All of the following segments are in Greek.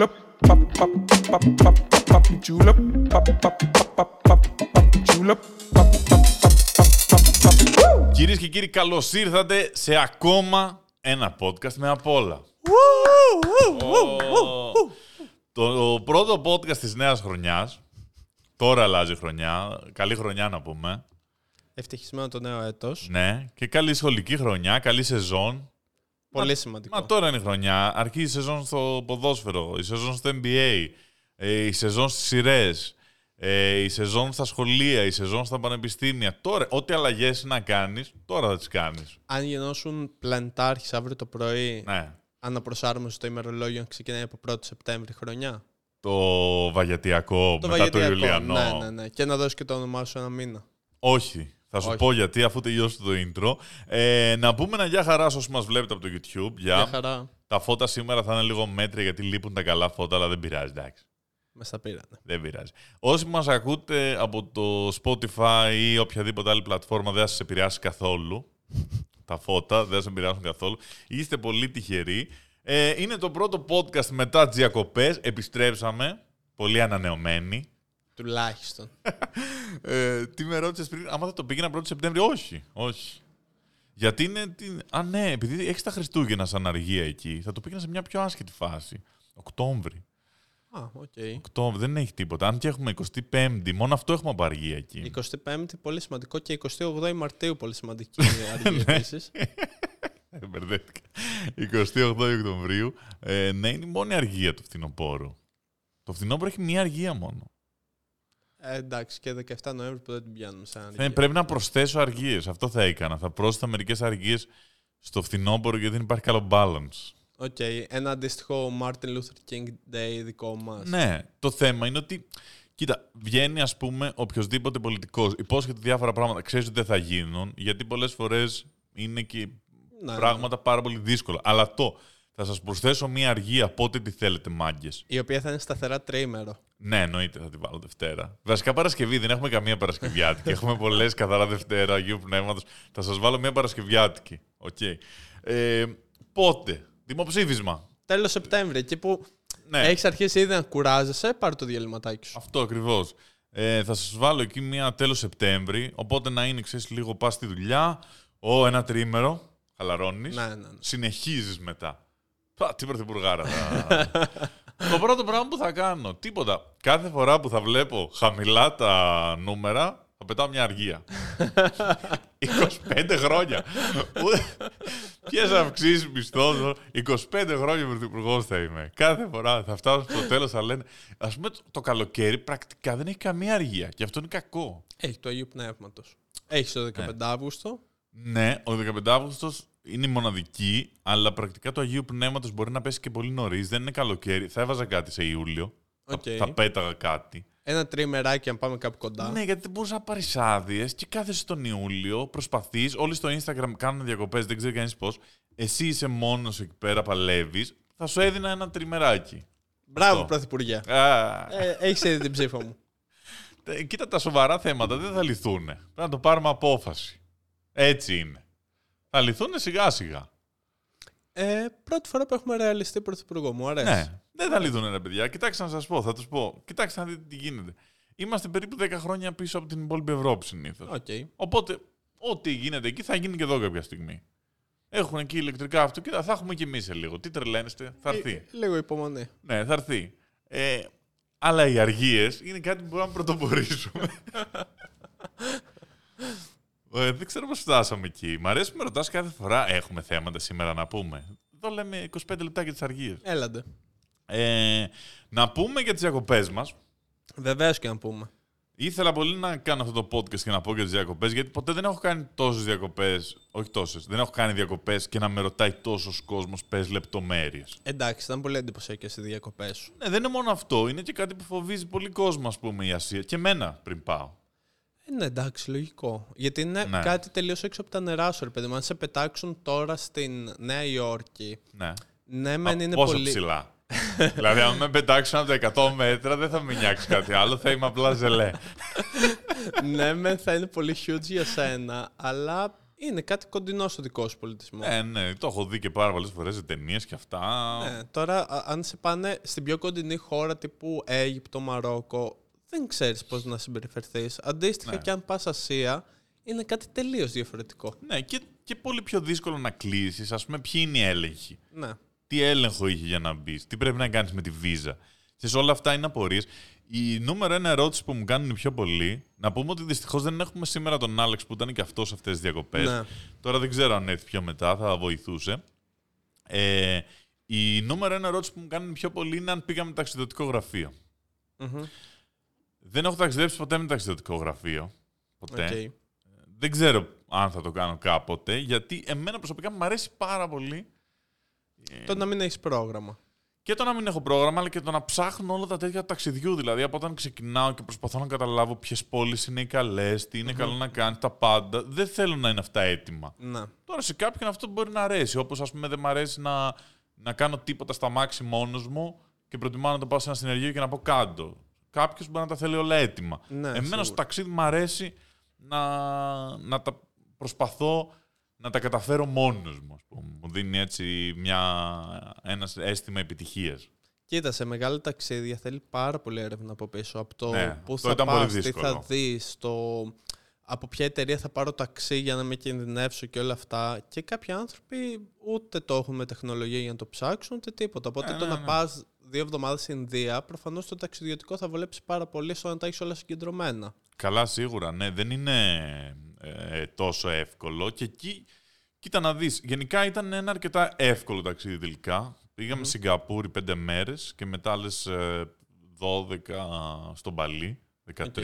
julep, pop, pop, pop, pop, pop, pop, julep, pop, pop, pop, pop, pop, pop, julep, pop, pop, pop, pop, pop, pop. Κυρίε και κύριοι, καλώ ήρθατε σε ακόμα ένα podcast με απ' όλα. Ω, Το πρώτο podcast της νέας χρονιάς. Τώρα αλλάζει χρονιά. Καλή χρονιά να πούμε. Ευτυχισμένο το νέο έτος. Ναι. Και καλή σχολική χρονιά, καλή σεζόν. Πολύ σημαντικό. Μα τώρα είναι η χρονιά. Αρχίζει η σεζόν στο ποδόσφαιρο, η σεζόν στο NBA, ε, η σεζόν στις σειρές, ε, η σεζόν στα σχολεία, η σεζόν στα πανεπιστήμια. Τώρα, ό,τι αλλαγές να κάνεις, τώρα θα τις κάνεις. Αν γεννώσουν πλανητάρχης αύριο το πρωί, Ναι. αναπροσάρμοση στο ημερολόγιο ξεκινάει από 1η Σεπτέμβρη χρονιά. Το βαγιατιακό μετά βαγετειακό. το Ιουλιανό. Ναι, ναι, ναι. Και να δώσεις και το όνομά σου ένα μήνα. Όχι. Θα σου Όχι. πω γιατί, αφού τελειώσει το intro. Ε, να πούμε ένα γεια χαρά σε όσους μας βλέπετε από το YouTube. Γεια. Μια χαρά. Τα φώτα σήμερα θα είναι λίγο μέτρια γιατί λείπουν τα καλά φώτα, αλλά δεν πειράζει, εντάξει. Μας τα πήρανε. Δεν πειράζει. Όσοι μας ακούτε από το Spotify ή οποιαδήποτε άλλη πλατφόρμα δεν θα σας επηρεάσει καθόλου. τα φώτα δεν θα σας επηρεάσουν καθόλου. Είστε πολύ τυχεροί. Ε, είναι το πρώτο podcast μετά τις διακοπές. Επιστρέψαμε. Πολύ ανανεωμένοι. Τουλάχιστον. Ε, τι με ρώτησες πριν, άμα θα το πήγαινα 1η Σεπτέμβρη, όχι. Όχι. Γιατί είναι. την- Α, ναι, επειδή έχεις τα Χριστούγεννα σαν αργία εκεί, θα το πήγαινα σε μια πιο άσχετη φάση. Οκτώβρη. Α, οκ. Οκτώβρη, δεν έχει τίποτα. Αν και έχουμε 25η, μόνο αυτό έχουμε από αργία εκεί. 25η πολύ σημαντικό και 28η Μαρτίου πολύ σημαντική αργία Ναι. επίσης. Ε, Μπερδεύτηκα. 28 Οκτωβρίου. Ε, ναι, είναι η μόνη αργία του φθινοπόρου. Το φθινόπωρο έχει μία αργία μόνο. Ε, εντάξει, και 17 Νοέμβρη που δεν την πιάνουμε σαν Ε, αργία. πρέπει να προσθέσω αργίες. Αυτό θα έκανα. Θα πρόσθετα μερικές αργίες στο φθινόπωρο γιατί δεν υπάρχει καλό balance. Οκ, ένα αντίστοιχο Martin Luther King Day δικό μας. Ναι, το θέμα είναι ότι. Κοίτα, βγαίνει ας πούμε οποιοδήποτε πολιτικός, υπόσχεται διάφορα πράγματα, ξέρεις ότι δεν θα γίνουν, γιατί πολλές φορές είναι και Ναι, πράγματα πάρα πολύ δύσκολα. Αλλά το, θα σας προσθέσω μία αργία, πότε τη θέλετε, μάγκες. Η οποία θα είναι σταθερά τρίμερο. Ναι, εννοείται θα τη βάλω Δευτέρα. Βασικά Παρασκευή, δεν έχουμε καμία Παρασκευιάτικη. έχουμε πολλές καθαρά Δευτέρα, Αγίου Πνεύματος. Θα σας βάλω μία Παρασκευιάτικη. Οκ. Ε, πότε, δημοψήφισμα. Τέλος Σεπτέμβρη, εκεί που Ναι. έχεις αρχίσει ήδη να κουράζεσαι, πάρε το διαλυματάκι σου. Αυτό ακριβώς. Ε, θα σας βάλω εκεί μία τέλος Σεπτέμβρη. Οπότε να είναι, ξέρεις, λίγο πας στη δουλειά. Ω, ένα τρίμερο. Χαλαρώνεις. Ναι, ναι, ναι. Συνεχίζεις μετά. Πα, τι πρωθυπουργάρα θα. Το πρώτο πράγμα που θα κάνω. Τίποτα. Κάθε φορά που θα βλέπω χαμηλά τα νούμερα, θα πετάω μια αργία. 25 χρόνια. Ποιες αυξήσεις μισθών. 25 χρόνια πρωθυπουργός θα είμαι. Κάθε φορά θα φτάσω στο τέλος, θα λένε. Α πούμε το, το καλοκαίρι πρακτικά δεν έχει καμία αργία. Και αυτό είναι κακό. Έχει το Αγίου Πνεύματος. Έχει το 15 Αύγουστο. Ναι, ο 15 Αύγουστο είναι η μοναδική, αλλά πρακτικά το Αγίου Πνεύματος μπορεί να πέσει και πολύ νωρίς. Δεν είναι καλοκαίρι. Θα έβαζα κάτι σε Ιούλιο. Θα- Οκ. Θα, πέταγα κάτι. Ένα τριμεράκι αν πάμε κάπου κοντά. Ναι, γιατί δεν μπορούσα να πάρεις άδειες και κάθεσαι τον Ιούλιο, προσπαθείς. Όλοι στο Instagram κάνουν διακοπές, δεν ξέρει κανείς πώς. Εσύ είσαι μόνος εκεί πέρα, παλεύεις. Θα σου έδινα ένα τριμεράκι. Μπράβο, αυτό. Πρωθυπουργέ. Α, Ε, έχεις ήδη την ψήφο μου. τε- κοίτα, τα σοβαρά θέματα δεν θα λυθούν. Πρέπει να το πάρουμε απόφαση. Έτσι είναι. Θα λυθούν σιγά σιγά. Ε, πρώτη φορά που έχουμε ρεαλιστή πρωθυπουργό. Μου αρέσει. Ναι, δεν θα λυθούν ρε παιδιά. Κοιτάξτε να σας πω, θα τους πω. Κοιτάξτε να δείτε τι γίνεται. Είμαστε περίπου 10 χρόνια πίσω από την υπόλοιπη Ευρώπη συνήθως. Οκ. Οπότε, ό,τι γίνεται εκεί θα γίνει και εδώ κάποια στιγμή. Έχουν εκεί ηλεκτρικά αυτοκίνητα, θα έχουμε και εμείς σε λίγο. Τι τρελαίνεστε, θα έρθει. Ε, λίγο υπομονή. Ναι, θα έρθει. Ε, αλλά οι αργίες είναι κάτι που μπορούμε να πρωτοπορήσουμε. ε, δεν ξέρω πώς φτάσαμε εκεί. Μ' αρέσει που με ρωτάς κάθε φορά. Έχουμε θέματα σήμερα να πούμε. Εδώ λέμε 25 λεπτά για τις αργίες. Έλαντε. Ε, να πούμε για τις διακοπές μας. Βεβαίως και να πούμε. Ήθελα πολύ να κάνω αυτό το podcast και να πω για τις διακοπές, γιατί ποτέ δεν έχω κάνει τόσες διακοπές. Όχι τόσες. Δεν έχω κάνει διακοπές και να με ρωτάει τόσος κόσμος πες λεπτομέρειες. Εντάξει, ήταν πολύ εντυπωσιακές οι διακοπές σου. Ναι, δεν είναι μόνο αυτό. Είναι και κάτι που φοβίζει πολύ κόσμο, ας πούμε, η Ασία. Και εμένα πριν πάω. Ε, ναι, εντάξει, λογικό. Γιατί είναι Ναι. κάτι τελείως έξω από τα νερά σου, ρε παιδί μου. Αν σε πετάξουν τώρα στην Νέα Υόρκη. Ναι. Ναι, μεν Α, είναι πόσο πολύ. ψηλά. δηλαδή, αν με πετάξουν από τα 100 μέτρα, δεν θα με νιάξεις κάτι άλλο. Θα είμαι απλά ζελέ. ναι, μεν θα είναι πολύ huge για σένα, αλλά Είναι κάτι κοντινό στο δικό σου πολιτισμό. Ναι, ναι, το έχω δει και πάρα πολλές φορές σε ταινίες και αυτά. Ναι, τώρα, α- αν σε πάνε στην πιο κοντινή χώρα τύπου Αίγυπτο, Μαρόκο, δεν ξέρεις πώς να συμπεριφερθείς. Αντίστοιχα Ναι. και αν πας Ασία, είναι κάτι τελείως διαφορετικό. Ναι, και, και πολύ πιο δύσκολο να κλείσεις. Α πούμε, ποιοι είναι οι έλεγχοι; Ναι. Τι έλεγχο είχε για να μπεις, τι πρέπει να κάνεις με τη βίζα. Και σε όλα αυτά είναι απορίες. Η νούμερο ένα ερώτηση που μου κάνουν οι πιο πολύ, να πούμε ότι δυστυχώς δεν έχουμε σήμερα τον Άλεξ που ήταν και αυτός σε αυτές τις διακοπές. Ναι. Τώρα δεν ξέρω αν έρθει πιο μετά, θα βοηθούσε. Ε, η νούμερο ένα ερώτηση που μου κάνουν οι πιο πολύ είναι αν πήγαμε ταξιδιωτικό γραφείο. Μμμ. Δεν έχω ταξιδέψει ποτέ με ταξιδιωτικό γραφείο. Ποτέ. Οκ. Δεν ξέρω αν θα το κάνω κάποτε, γιατί εμένα προσωπικά μου αρέσει πάρα πολύ Το να μην έχεις πρόγραμμα. και το να μην έχω πρόγραμμα, αλλά και το να ψάχνω όλα τα τέτοια ταξιδιού. Δηλαδή, από όταν ξεκινάω και προσπαθώ να καταλάβω ποιες πόλεις είναι οι καλές, τι ειναι καλό να κάνεις, τα πάντα. Δεν θέλω να είναι αυτά έτοιμα. Ναι. Τώρα σε κάποιον αυτό μπορεί να αρέσει. Όπως, ας πούμε, δεν μου αρέσει να, να κάνω τίποτα στα μάξι μόνος μου και προτιμάω να το πάω σε ένα συνεργείο και να πω κάτω. Κάποιος μπορεί να τα θέλει όλα έτοιμα. Ναι, Εμένα σίγουρα. στο ταξίδι μου αρέσει να, να τα προσπαθώ να τα καταφέρω μόνος μου. Ας πούμε. Μου δίνει έτσι μια, ένας αίσθημα επιτυχίας. Κοίτα, σε μεγάλα ταξίδια θέλει πάρα πολύ έρευνα από πίσω. Από το Ναι, πού αυτό θα ήταν πολύ πας, τι δύσκολο. θα δεις, το από ποια εταιρεία θα πάρω ταξί για να με κινδυνεύσω και όλα αυτά. Και κάποιοι άνθρωποι ούτε το έχουν με τεχνολογία για να το ψάξουν, ούτε τίποτα. Οπότε Ναι, το ναι, να ναι. πας δύο εβδομάδες στην Ινδία, προφανώς το ταξιδιωτικό θα βολέψει πάρα πολύ στο να τα έχεις όλα συγκεντρωμένα. Καλά, σίγουρα, ναι, δεν είναι ε, τόσο εύκολο. Και εκεί, κοίτα να δεις, γενικά ήταν ένα αρκετά εύκολο ταξίδι τελικά. Πήγαμε Σιγκαπούρη πέντε μέρες και μετά άλλες ε, 12 στο Μπαλί, 13, Οκ.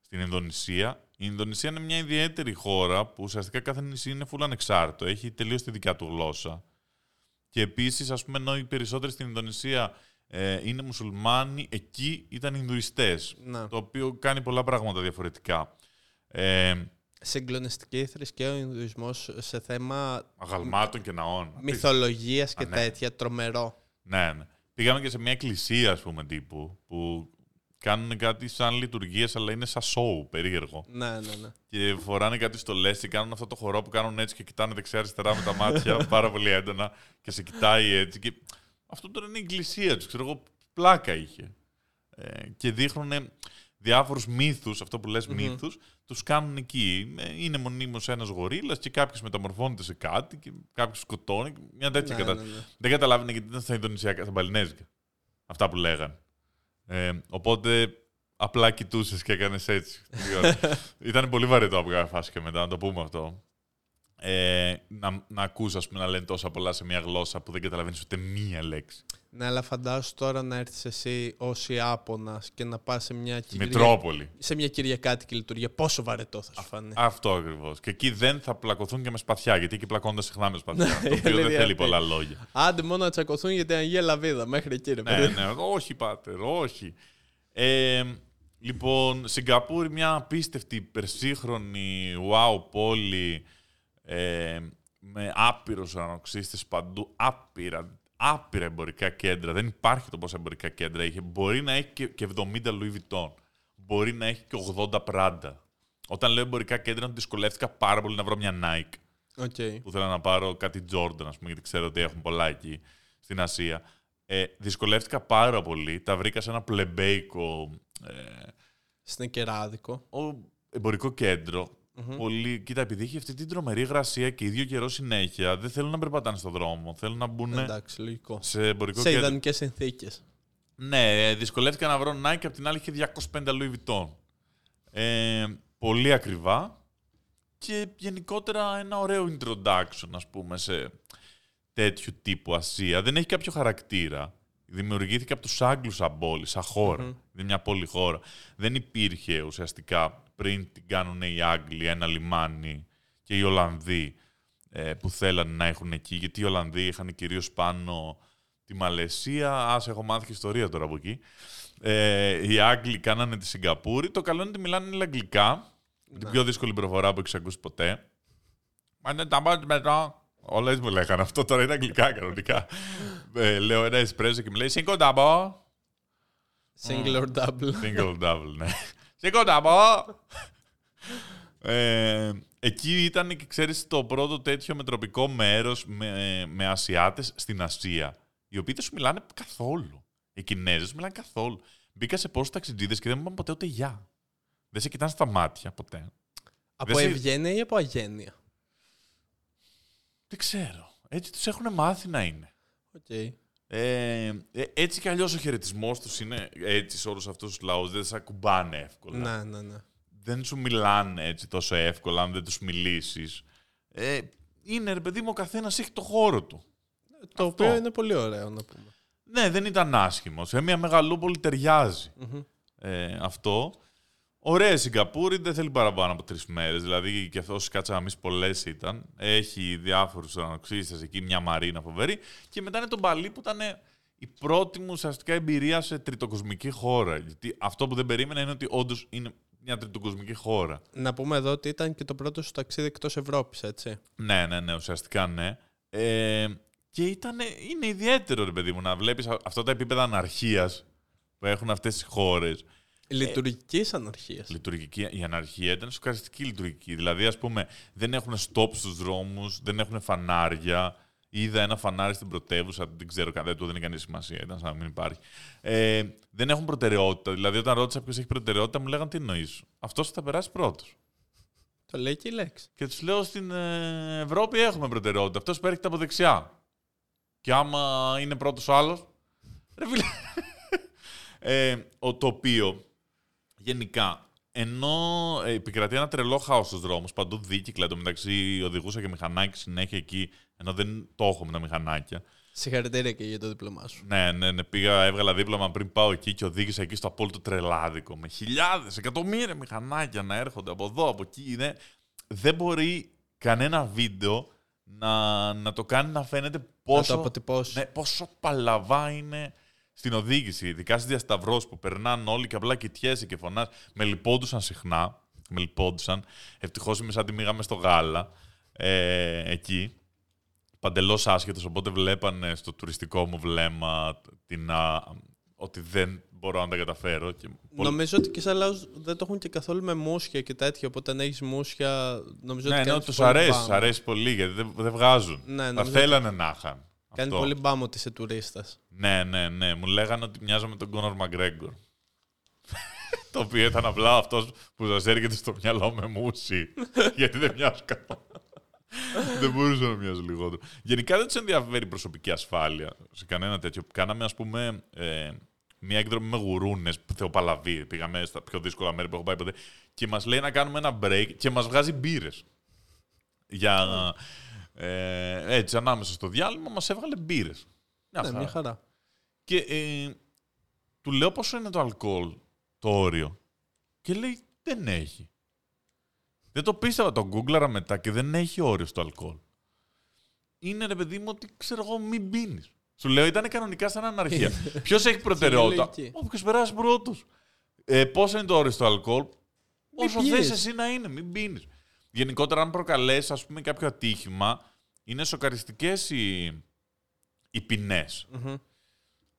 στην Ινδονησία. Η Ινδονησία είναι μια ιδιαίτερη χώρα που ουσιαστικά κάθε νησί είναι full ανεξάρτητο, έχει τελείως τη δικιά του γλώσσα. Και επίσης, ας πούμε, ενώ οι περισσότεροι στην Ινδονησία ε, είναι μουσουλμάνοι, εκεί ήταν Ινδουιστές Να. το οποίο κάνει πολλά πράγματα διαφορετικά. Ε, Συγκλονιστική θρησκεία ο Ινδουισμός σε θέμα αγαλμάτων και ναών. μυθολογίας και Α, ναι. τέτοια, τρομερό. Ναι, ναι. Πήγαμε και σε μια εκκλησία, ας πούμε, τύπου, που κάνουν κάτι σαν λειτουργίες, αλλά είναι σαν σοου, περίεργο. Ναι, ναι, ναι. Και φοράνε κάτι στολές και κάνουν αυτό το χορό που κάνουν έτσι και κοιτάνε δεξιά-αριστερά με τα μάτια πάρα πολύ έντονα και σε κοιτάει έτσι. Και... Αυτό τώρα είναι η εκκλησία τους, ξέρω εγώ, πλάκα είχε. Ε, και δείχνουν διάφορους μύθους, αυτό που λες μύθους, τους κάνουν εκεί. Ε, Είναι μονίμως ένας γορίλας και κάποιος μεταμορφώνεται σε κάτι και κάποιος σκοτώνει. Μια τέτοια Ναι, κατάσταση. ναι, ναι. Δεν καταλάβαινε γιατί ήταν στα Ινδονησιακά, στα Μπαλινέζικα. Αυτά που λέγαν. Ε, οπότε απλά κοιτούσες και έκανες έτσι. Τρία ώρα. ήταν πολύ βαρετό από κάποια φάση και μετά, να το πούμε αυτό. Ε, να, να ακούς, ας πούμε, να λένε τόσα πολλά σε μια γλώσσα που δεν καταλαβαίνεις ούτε μία λέξη. Ναι, αλλά φαντάσου τώρα να έρθεις εσύ ως Ιάπωνας και να πας σε μια, κυρια... Μητρόπολη. σε μια κυριακάτικη λειτουργία. Πόσο βαρετό θα σου φανεί. Αυτό ακριβώς. Και εκεί δεν θα πλακωθούν και με σπαθιά, γιατί εκεί πλακώνονται συχνά με σπαθιά. το η οποίο δεν αλήθεια θέλει αυτή. πολλά λόγια. Άντε μόνο να τσακωθούν για την Αγία Λαβίδα. Μέχρι εκεί, ρε ναι, παιδί. ναι, όχι, πάτερ, όχι. Ε, λοιπόν, Σιγκαπούρη, μια απίστευτη, υπερσύγχρονη, wow πόλη, ε, με άπειρους ουρανοξύστες παντού, άπειρα, άπειρα εμπορικά κέντρα. Δεν υπάρχει το πόσα εμπορικά κέντρα είχε. Μπορεί να έχει και, και 70 Louis Vuitton. Μπορεί να έχει και 80 Prada. Όταν λέω εμπορικά κέντρα, δυσκολεύτηκα πάρα πολύ να βρω μια Nike OK. που θέλω να πάρω κάτι Jordan, ας πούμε, γιατί ξέρω ότι έχουν πολλά εκεί στην Ασία. Ε, δυσκολεύτηκα πάρα πολύ. Τα βρήκα σε ένα πλεμπέικο ε, Σνικεράδικο. ο εμπορικό κέντρο. Πολύ, κοίτα, επειδή έχει αυτή την τρομερή υγρασία και ίδιο καιρό συνέχεια, δεν θέλουν να περπατάνε στον δρόμο. Θέλουν να μπουν Εντάξει, λογικό. σε εμπορικό Σε κέντρο. ιδανικές συνθήκες. Ναι, ε, δυσκολεύτηκα να βρω Nike, απ' την άλλη είχε 250 Louis Vuitton. Ε, πολύ ακριβά και γενικότερα ένα ωραίο introduction, ας πούμε, σε τέτοιου τύπου Ασία. Δεν έχει κάποιο χαρακτήρα. Δημιουργήθηκε από τους Άγγλους σαν πόλη, σαν χώρα. Είναι μια πόλη χώρα. Δεν υπήρχε ουσιαστικά πριν την κάνουν οι Άγγλοι ένα λιμάνι και οι Ολλανδοί ε, που θέλανε να έχουν εκεί. Γιατί οι Ολλανδοί είχαν κυρίως πάνω τη Μαλαισία. Ας έχω μάθει και ιστορία τώρα από εκεί. Ε, οι Άγγλοι κάνανε τη Σιγκαπούρη. Το καλό είναι ότι μιλάνε όλα αγγλικά. Την πιο δύσκολη προφορά που έχεις ακούσει ποτέ. Μα είναι τα μάτια μετά. Όλα έτσι μου λέγανε αυτό. Τώρα είναι αγγλικά κανονικά. ε, λέω ένα εσπρέσο και μου λέει Σίνκο double. Single or double. Single double, ναι. Σίνκο double. ε, εκεί ήταν και ξέρεις το πρώτο τέτοιο μετροπικό μέρος με, με Ασιάτες στην Ασία. Οι οποίοι δεν σου μιλάνε καθόλου. Οι Κινέζοι σου μιλάνε καθόλου. Μπήκα σε πόσους ταξιτζίδες και δεν μου είπαν ποτέ ούτε γεια. Δεν σε κοιτάνε στα μάτια ποτέ. Από Δεν σε- ευγένεια ή από αγένεια; Δεν ξέρω. Έτσι τους έχουν μάθει να είναι. Οκ. Ε, ε, έτσι κι αλλιώς ο χαιρετισμός τους είναι έτσι σε όλους αυτούς τους λαούς. Δεν σε ακουμπάνε εύκολα. Ναι, ναι, ναι. δεν σου μιλάνε έτσι τόσο εύκολα αν δεν τους μιλήσεις. Ε, είναι ρε παιδί μου, ο καθένας έχει το χώρο του. Το οποίο είναι πολύ ωραίο να πούμε. Ναι, δεν ήταν άσχημο. Σε μια μεγαλούπολη ταιριάζει Μμμ. ε, αυτό. Ωραία η Σιγκαπούρη, δεν θέλει παραπάνω από τρεις μέρες. Δηλαδή και αυτές όσες κάτσαμε εμείς πολλές ήταν. Έχει διάφορους ουρανοξύστες εκεί, μια μαρίνα φοβερή. Και μετά είναι το Μπαλί που ήταν η πρώτη μου ουσιαστικά εμπειρία σε τριτοκοσμική χώρα. Γιατί αυτό που δεν περίμενα είναι ότι όντως είναι μια τριτοκοσμική χώρα. Να πούμε εδώ ότι ήταν και το πρώτο σου ταξίδι εκτός Ευρώπης, έτσι. Ναι, ναι, ναι, ουσιαστικά ναι. Ε, και ήταν, είναι ιδιαίτερο, ρε παιδί μου, να βλέπεις α- αυτά τα επίπεδα αναρχίας που έχουν αυτές οι χώρες. Λειτουργικής αναρχίας. Λειτουργική, η αναρχία ήταν σοκαριστική λειτουργική. Δηλαδή, ας πούμε, δεν έχουν stop στους δρόμους, δεν έχουν φανάρια. Είδα ένα φανάρι στην πρωτεύουσα, δεν ξέρω καν, δεν του έδινε κανεί σημασία, ήταν σαν να μην υπάρχει. Ε, δεν έχουν προτεραιότητα. Δηλαδή, όταν ρώτησα ποιος έχει προτεραιότητα, μου λέγανε τι εννοείς. Αυτός θα περάσει πρώτος. Το λέει και η λέξη. Και τους λέω στην ε, Ευρώπη έχουμε προτεραιότητα. Αυτός που έρχεται από δεξιά. Και άμα είναι πρώτος ο άλλος. Ρε φίλε. ε, ο τοπίο γενικά. Ενώ ε, επικρατεί ένα τρελό χάος στους δρόμους, παντού δίκυκλα εντωμεταξύ οδηγούσα και μηχανάκι συνέχεια εκεί, ενώ δεν το έχω με τα μηχανάκια. Συγχαρητήρια και για το δίπλωμά σου. Ναι, ναι, ναι, πήγα, έβγαλα δίπλωμα πριν πάω εκεί και οδήγησα εκεί στο απόλυτο τρελάδικο. Με χιλιάδες, εκατομμύρια μηχανάκια να έρχονται από εδώ, από εκεί. Ναι. Δεν μπορεί κανένα βίντεο να, να το κάνει να φαίνεται Να το πόσο, αποτυπώσεις. ναι, πόσο παλαβά είναι στην οδήγηση. Ειδικά στις διασταυρώσεις που περνάνε όλοι και απλά κοιτιέσαι και φωνάς. Με λυπόντουσαν συχνά. Με λυπόντουσαν. Ευτυχώς είμαι σαν τη μήγα μες στο γάλα. Ε, εκεί παντελώς άσχετος, οπότε βλέπανε στο τουριστικό μου βλέμμα την, α, ότι δεν μπορώ να τα καταφέρω. Και πολύ- Νομίζω ότι και σαν λαός δεν το έχουν και καθόλου με μουσια και τέτοιο. Οπότε αν έχεις μουσια, νομίζω ναι, ότι ναι, κάνεις τους πολύ αρέσει, μπάμ. τους αρέσει πολύ γιατί δεν, δεν βγάζουν. Ναι, Θα νομίζω θέλανε να είχαν. Κάνει αυτό. πολύ μπάμ ότι είσαι τουρίστας. Ναι, ναι, ναι. Μου λέγανε ότι μοιάζω με τον Κόνορ Μαγκρέγκορ. το οποίο ήταν απλά αυτός που σας έρχεται στο μυαλό με μουσι. γιατί δεν μοιάζω καθόλου. δεν μπορούσα να μοιάζω λιγότερο. Γενικά δεν τους ενδιαφέρει η προσωπική ασφάλεια σε κανένα τέτοιο. Κάναμε, ας πούμε, ε, μια εκδρομή με γουρούνες, θεοπαλαβή. Πήγαμε στα πιο δύσκολα μέρη που έχω πάει ποτέ. Και μας λέει να κάνουμε ένα break και μας βγάζει μπύρες. Για. Ε, έτσι, ανάμεσα στο διάλειμμα μας έβγαλε μπύρες. Ναι, μια χαρά. Και ε, του λέω πόσο είναι το αλκοόλ, το όριο. Και λέει δεν έχει. Δεν το πίστευα, το γκούγκλαρα μετά και δεν έχει όριο στο αλκοόλ. Είναι ρε παιδί μου ότι ξέρω εγώ μην πίνεις. Σου λέω ήταν κανονικά σαν αναρχία. Ποιος έχει προτεραιότητα; λογική. Όποιος περάσει πρώτος. Ε, πόσο είναι το όριο στο αλκοόλ; Όσο πίνεις. θες εσύ να είναι, μην πίνεις. Γενικότερα, αν προκαλέσει, ας πούμε, κάποιο ατύχημα, είναι σοκαριστικές οι, οι ποινές. Μμμ.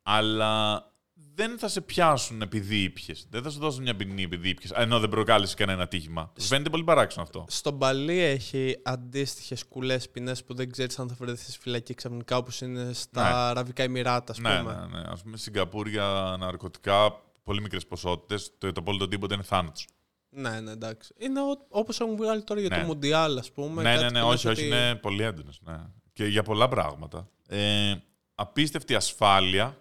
Αλλά δεν θα σε πιάσουν επειδή ήπιες. Δεν θα σου δώσουν μια ποινή επειδή ήπιες. Ενώ δεν προκάλεσε κανένα ατύχημα. Σου φαίνεται πολύ παράξενο αυτό. Στον Παλί έχει αντίστοιχες κουλές ποινές που δεν ξέρεις αν θα βρεθείς στη φυλακή ξαφνικά όπως είναι στα Ναι. Αραβικά Εμμυράτα, ας Ναι, πούμε. ναι, ναι. Α πούμε, στη Σιγκαπούρη για ναρκωτικά, πολύ μικρές ποσότητες. Το, το απόλυτο τίποτα είναι θάνατος. Ναι, ναι, εντάξει. Είναι όπως έχουν βγάλει τώρα για Ναι. το Μουντιάλ, ας πούμε. Ναι, κάτι ναι, ναι, που όχι, λες όχι, ότι- είναι πολύ έντονος. Ναι. Και για πολλά πράγματα. Ε, απίστευτη ασφάλεια.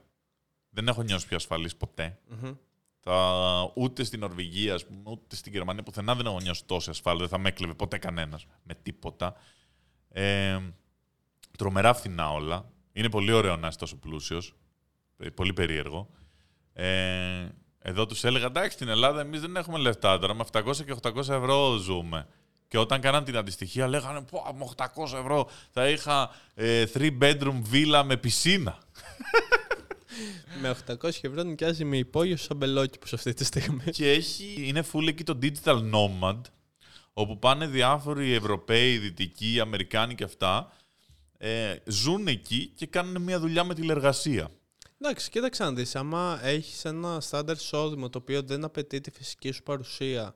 Δεν έχω νιώσει πιο ασφαλής ποτέ. Μμμ. Τα, ούτε στην Νορβηγία, ας πούμε, ούτε στην Γερμανία, πουθενά δεν έχω νιώσει τόσο ασφάλεια. Δεν θα με έκλεβε ποτέ κανένας με τίποτα. Ε, τρομερά φθηνά όλα. Είναι πολύ ωραίο να είσαι τόσο πλούσιος. Πολύ περίεργο. Ε, εδώ τους έλεγα εντάξει, στην Ελλάδα εμείς δεν έχουμε λεφτά τώρα. Με 700 και 800 ευρώ ζούμε. Και όταν κάναν την αντιστοιχεία, λέγανε πω με 800 ευρώ θα είχα ε, 3 bedroom villa με πισίνα. Με 800 ευρώ νοικιάζει με υπόγειο σαν μπελόκηπους αυτή τη στιγμή. και έχει, είναι full εκεί το digital nomad, όπου πάνε διάφοροι Ευρωπαίοι, Δυτικοί, Αμερικάνοι και αυτά, ε, ζουν εκεί και κάνουν μια δουλειά με τηλεργασία. Εντάξει, κοίταξε να δεις, άμα έχεις ένα στάνταρ εισόδημα το οποίο δεν απαιτεί τη φυσική σου παρουσία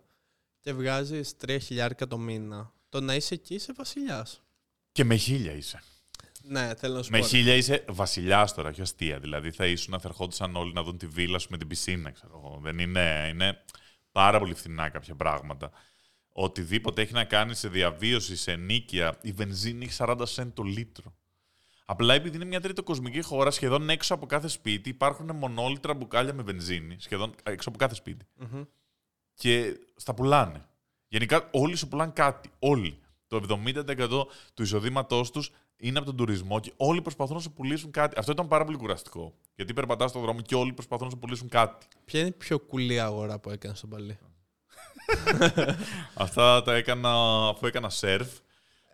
και βγάζεις 3 χιλιάρικα το μήνα, Το να είσαι εκεί είσαι βασιλιάς. Και με χίλια είσαι. Ναι, θέλω να σου Με πω. χίλια είσαι βασιλιάς τώρα, όχι αστεία. Δηλαδή θα ήσουν, θα ερχόντουσαν όλοι να δουν τη βίλα σου με την πισίνα, ξέρω εγώ. Δεν είναι, είναι πάρα πολύ φθηνά κάποια πράγματα. Οτιδήποτε έχει να κάνει σε διαβίωση, σε νίκαια, η βενζίνη έχει 40 σέντ το λίτρο. Απλά επειδή είναι μια τριτοκοσμική χώρα, σχεδόν έξω από κάθε σπίτι υπάρχουν μονόλιτρα μπουκάλια με βενζίνη. Σχεδόν έξω από κάθε σπίτι. Μμμ. Και στα πουλάνε. Γενικά όλοι σου πουλάνε κάτι. Όλοι. Το 70% του εισοδήματός τους είναι από τον τουρισμό και όλοι προσπαθούν να σου πουλήσουν κάτι. Αυτό ήταν πάρα πολύ κουραστικό. Γιατί περπατάς στον δρόμο και όλοι προσπαθούν να σου πουλήσουν κάτι. Ποια είναι η πιο κουλή αγορά που έκανες στον Παλί. Αυτά τα έκανα αφού έκανα σερφ.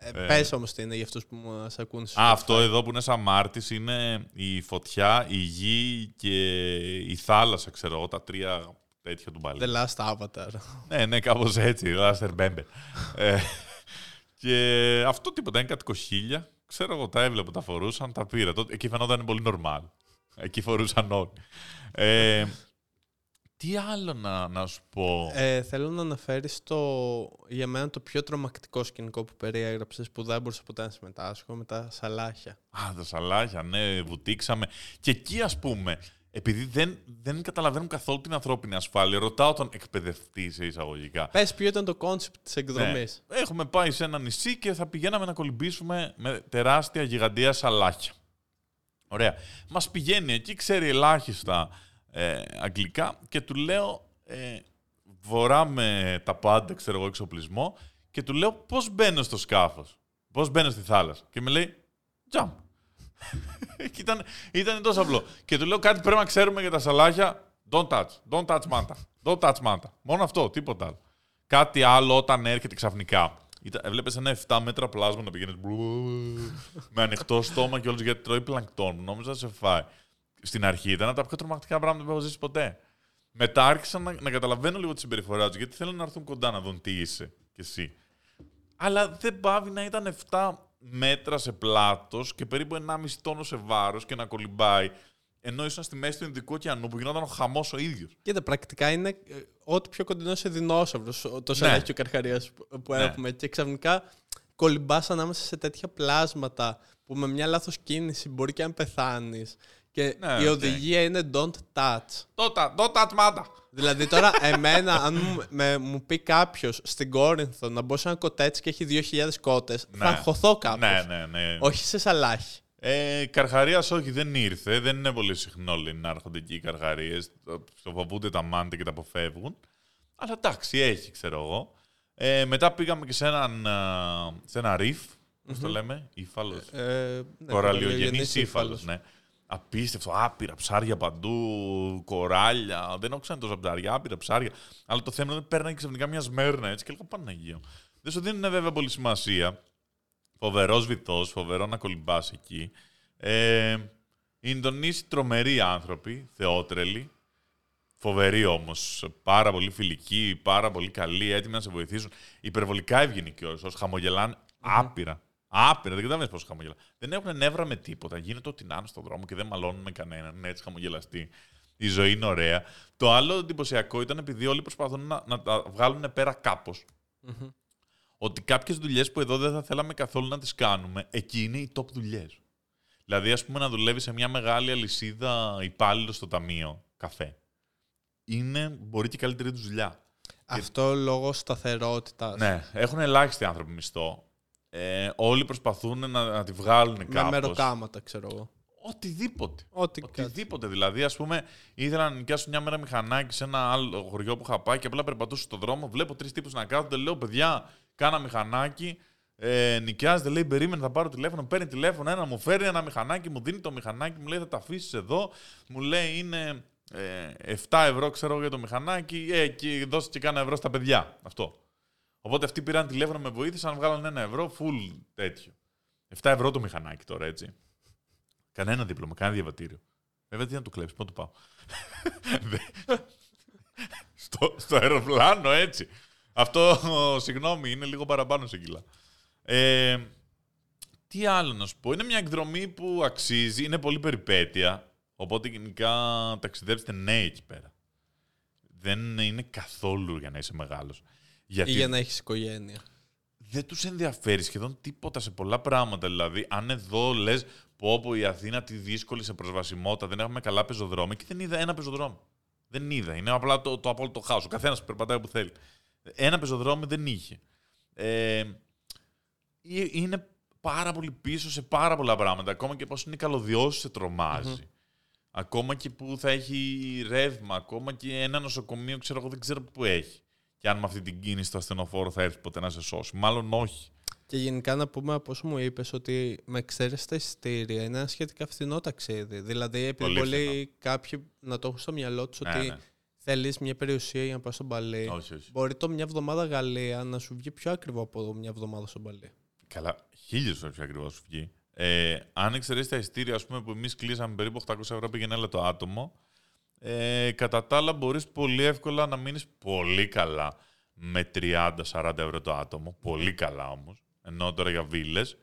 Ε, Πες όμως τι είναι για αυτούς που μας ακούν. στο Α, Spotify. αυτό εδώ που είναι σαν Μάρτης είναι η φωτιά, η γη και η θάλασσα, ξέρω εγώ, τα τρία τέτοια του μπαλί. The Last Avatar. Ναι, ναι, κάπως έτσι. Λάστερ Μπέμπε. ε, και αυτό τίποτα, είναι κάτι κοχίλια. Ξέρω εγώ, τα έβλεπα, τα φορούσαν, τα πήρα. Τότε, εκεί φαινόταν πολύ normal. Εκεί φορούσαν όλοι. Ε, τι άλλο να, να σου πω; Ε, θέλω να αναφέρεις το, για μένα το πιο τρομακτικό σκηνικό που περιέγραψες που δεν μπορούσα ποτέ να συμμετάσχω με τα σαλάχια. Α, τα σαλάχια, ναι, βουτήξαμε. Και εκεί, ας πούμε, επειδή δεν, δεν καταλαβαίνουν καθόλου την ανθρώπινη ασφάλεια, ρωτάω τον εκπαιδευτή σε εισαγωγικά. Πες ποιο ήταν το κόνσεπτ της εκδρομής. Ναι. Έχουμε πάει σε ένα νησί και θα πηγαίναμε να κολυμπήσουμε με τεράστια γιγάντια σαλάχια. Ωραία. Μας πηγαίνει εκεί, ξέρει ελάχιστα ε, αγγλικά και του λέω, ε, βοράμε τα πάντα, ξέρω εγώ, εξοπλισμό και του λέω πώς μπαίνω στο σκάφος, πώς μπαίνω στη θάλασσα; Και με λέει, jump. και ήταν, ήταν τόσο απλό. Και του λέω κάτι πρέπει να ξέρουμε για τα σαλάχια. Don't touch. Don't touch μάντα. Don't touch μάντα. Μόνο αυτό, τίποτα άλλο. Κάτι άλλο όταν έρχεται ξαφνικά. Ήταν, έβλεπες ένα 7 μέτρα πλάσμα να πηγαίνεις με ανοιχτό στόμα και όλους γιατί τρώει πλανκτόν. Νόμιζα να σε φάει. Στην αρχή ήταν από τα πιο τρομακτικά πράγματα που έχω ζήσει ποτέ. Μετά άρχισα να, να καταλαβαίνω λίγο τη συμπεριφορά τους γιατί θέλουν να έρθουν κοντά να δουν τι είσαι κι εσύ. Αλλά δεν πάβει να ήταν 7 μέτρα σε πλάτος και περίπου 1,5 τόνο σε βάρος και να κολυμπάει. Ενώ ήσουν στη μέση του Ινδικού ωκεανού που γινόταν ο χαμός ο ίδιος. Κοίτα, πρακτικά είναι ε, ό,τι πιο κοντινό σε δεινόσαυρος, το σαλάχιο καρχαρίας που, που Ναι. έχουμε. Και ξαφνικά κολυμπάς ανάμεσα σε τέτοια πλάσματα που με μια λάθος κίνηση μπορεί και να πεθάνεις. Και Ναι, η οκ. οδηγία είναι don't touch. Don't, don't touch manta. Δηλαδή τώρα εμένα, αν μου, με, μου πει κάποιος στην Κόρινθο να μπω σε ένα κοτέτσι και έχει 2.000 κότες, θα Ναι. αγχωθώ κάπως. Ναι, ναι, ναι. Όχι σε σαλάχι. Ε, Καρχαρίας όχι, δεν ήρθε. Δεν είναι πολύ συχνό λέει, να έρχονται εκεί οι καρχαρίες. Το φοβούνται τα μάντα και τα αποφεύγουν. Αλλά εντάξει, έχει, ξέρω εγώ. Ε, μετά πήγαμε και σε, έναν, α, σε ένα ριφ. Πώς το λέμε, ύφαλος. Ε, ναι, Κοραλιογενής κοραλιογενής ύφαλος, ύφαλος. ναι. Απίστευτο, άπειρα ψάρια παντού, κοράλια. Δεν έχω ξανά τόσα ψάρια, άπειρα ψάρια. Αλλά το θέμα είναι ότι παίρνανε ξαφνικά μια σμέρνα έτσι και έλεγα Παναγία. Δεν σου δίνουν βέβαια πολύ σημασία. Φοβερός βυθό, φοβερό να κολυμπάς εκεί. Ε, οι Ινδονήσοι τρομεροί άνθρωποι, θεότρελοι. Φοβεροί όμως. Πάρα πολύ φιλικοί, πάρα πολύ καλοί, έτοιμοι να σε βοηθήσουν. Υπερβολικά ευγενικοί όσο χαμογελάνε άπειρα. Άπειρα, δεν καταλαβαίνεις πόσο χαμογελά. Δεν έχουν νεύρα με τίποτα. Γίνεται ό,τι να είναι στον δρόμο και δεν μαλώνουν με κανέναν. Είναι έτσι χαμογελαστοί. Η ζωή είναι ωραία. Το άλλο εντυπωσιακό ήταν επειδή όλοι προσπαθούν να, να τα βγάλουν πέρα κάπως. Μμμ. Ότι κάποιες δουλειές που εδώ δεν θα θέλαμε καθόλου να τις κάνουμε, εκεί είναι οι top δουλειές. Δηλαδή, ας πούμε, να δουλεύεις σε μια μεγάλη αλυσίδα υπάλληλος στο ταμείο καφέ. Είναι, μπορεί και η καλύτερη τους δουλειά. Αυτό λόγω σταθερότητας. Ναι, έχουν ελάχιστοι άνθρωποι μισθό. Ε, όλοι προσπαθούν να, να τη βγάλουν Με κάπως. μεροκάματα, ξέρω εγώ. Οτιδήποτε. Ό,τι κάτι. Οτιδήποτε. Δηλαδή, ας πούμε, ήθελα να νοικιάσω μια μέρα μηχανάκι σε ένα άλλο χωριό που είχα πάει και απλά περπατούσα στον δρόμο. Βλέπω τρεις τύπους να κάθονται. Λέω, παιδιά, κάνα μηχανάκι. Ε, νοικιάζεται, λέει, περίμενε, θα πάρω τηλέφωνο. Παίρνει τηλέφωνο, ένα μου φέρει ένα μηχανάκι, μου δίνει το μηχανάκι, μου λέει, θα τα αφήσεις εδώ. Μου λέει, είναι ε, 7 ευρώ, ξέρω εγώ, για το μηχανάκι. Ε, και δώσε και κάνα ευρώ στα παιδιά. Αυτό. Οπότε αυτοί πήραν τηλέφωνο, με βοήθησαν, βγάλαν ένα ευρώ, full τέτοιο. 7 ευρώ το μηχανάκι τώρα, έτσι. Κανένα δίπλωμα, κανένα διαβατήριο. Βέβαια, τι να του κλέψεις, πού να του πάω. Δεν- στο, στο αεροπλάνο, έτσι. Αυτό, συγγνώμη, είναι λίγο παραπάνω σε κιλά. Ε, τι άλλο να σου πω. Είναι μια εκδρομή που αξίζει, είναι πολύ περιπέτεια. Οπότε γενικά ταξιδέψτε νέοι εκεί πέρα. Δεν είναι καθόλου για να είσαι μεγάλος. Γιατί; Ή για να έχεις οικογένεια. δεν τους ενδιαφέρει σχεδόν τίποτα σε πολλά πράγματα. Δηλαδή, αν εδώ λες πω πω η Αθήνα τη δύσκολη σε προσβασιμότητα, δεν έχουμε καλά πεζοδρόμια και δεν είδα ένα πεζοδρόμιο. Δεν είδα. Είναι απλά το, το απόλυτο χάος. Ο καθένας περπατάει όπου θέλει. Ένα πεζοδρόμιο δεν είχε. Ε, είναι πάρα πολύ πίσω σε πάρα πολλά πράγματα. Ακόμα και πώς είναι καλωδιώσεις σε τρομαζει Ακόμα και που θα έχει ρεύμα. Ακόμα και ένα νοσοκομείο, ξέρω εγώ, δεν ξέρω πού έχει. Και αν με αυτή την κίνηση το ασθενοφόρο θα έρθει ποτέ να σε σώσει. Μάλλον όχι. Και γενικά να πούμε από όσο μου είπες ότι με εξαίρεση τα εισιτήρια είναι ένα σχετικά φθηνό ταξίδι. Δηλαδή, επειδή πολλοί κάποιοι να το έχουν στο μυαλό τους Ναι, ότι ναι. θέλεις μια περιουσία για να πας στον Παλί. Όχι, όχι. Μπορεί το μια εβδομάδα Γαλλία να σου βγει πιο ακριβό από μια εβδομάδα στον Παλί. Καλά, χίλιες φορές πιο ακριβώ σου βγει. Ε, αν εξαιρέσεις τα ειστήρια, ας πούμε, που εμείς κλείσαμε περίπου 800 ευρώ πήγαινε έλα το άτομο, ε, κατά τα άλλα μπορείς πολύ εύκολα να μείνεις πολύ καλά με 30-40 ευρώ το άτομο. Πολύ καλά όμως. Ενώ τώρα για βίλες.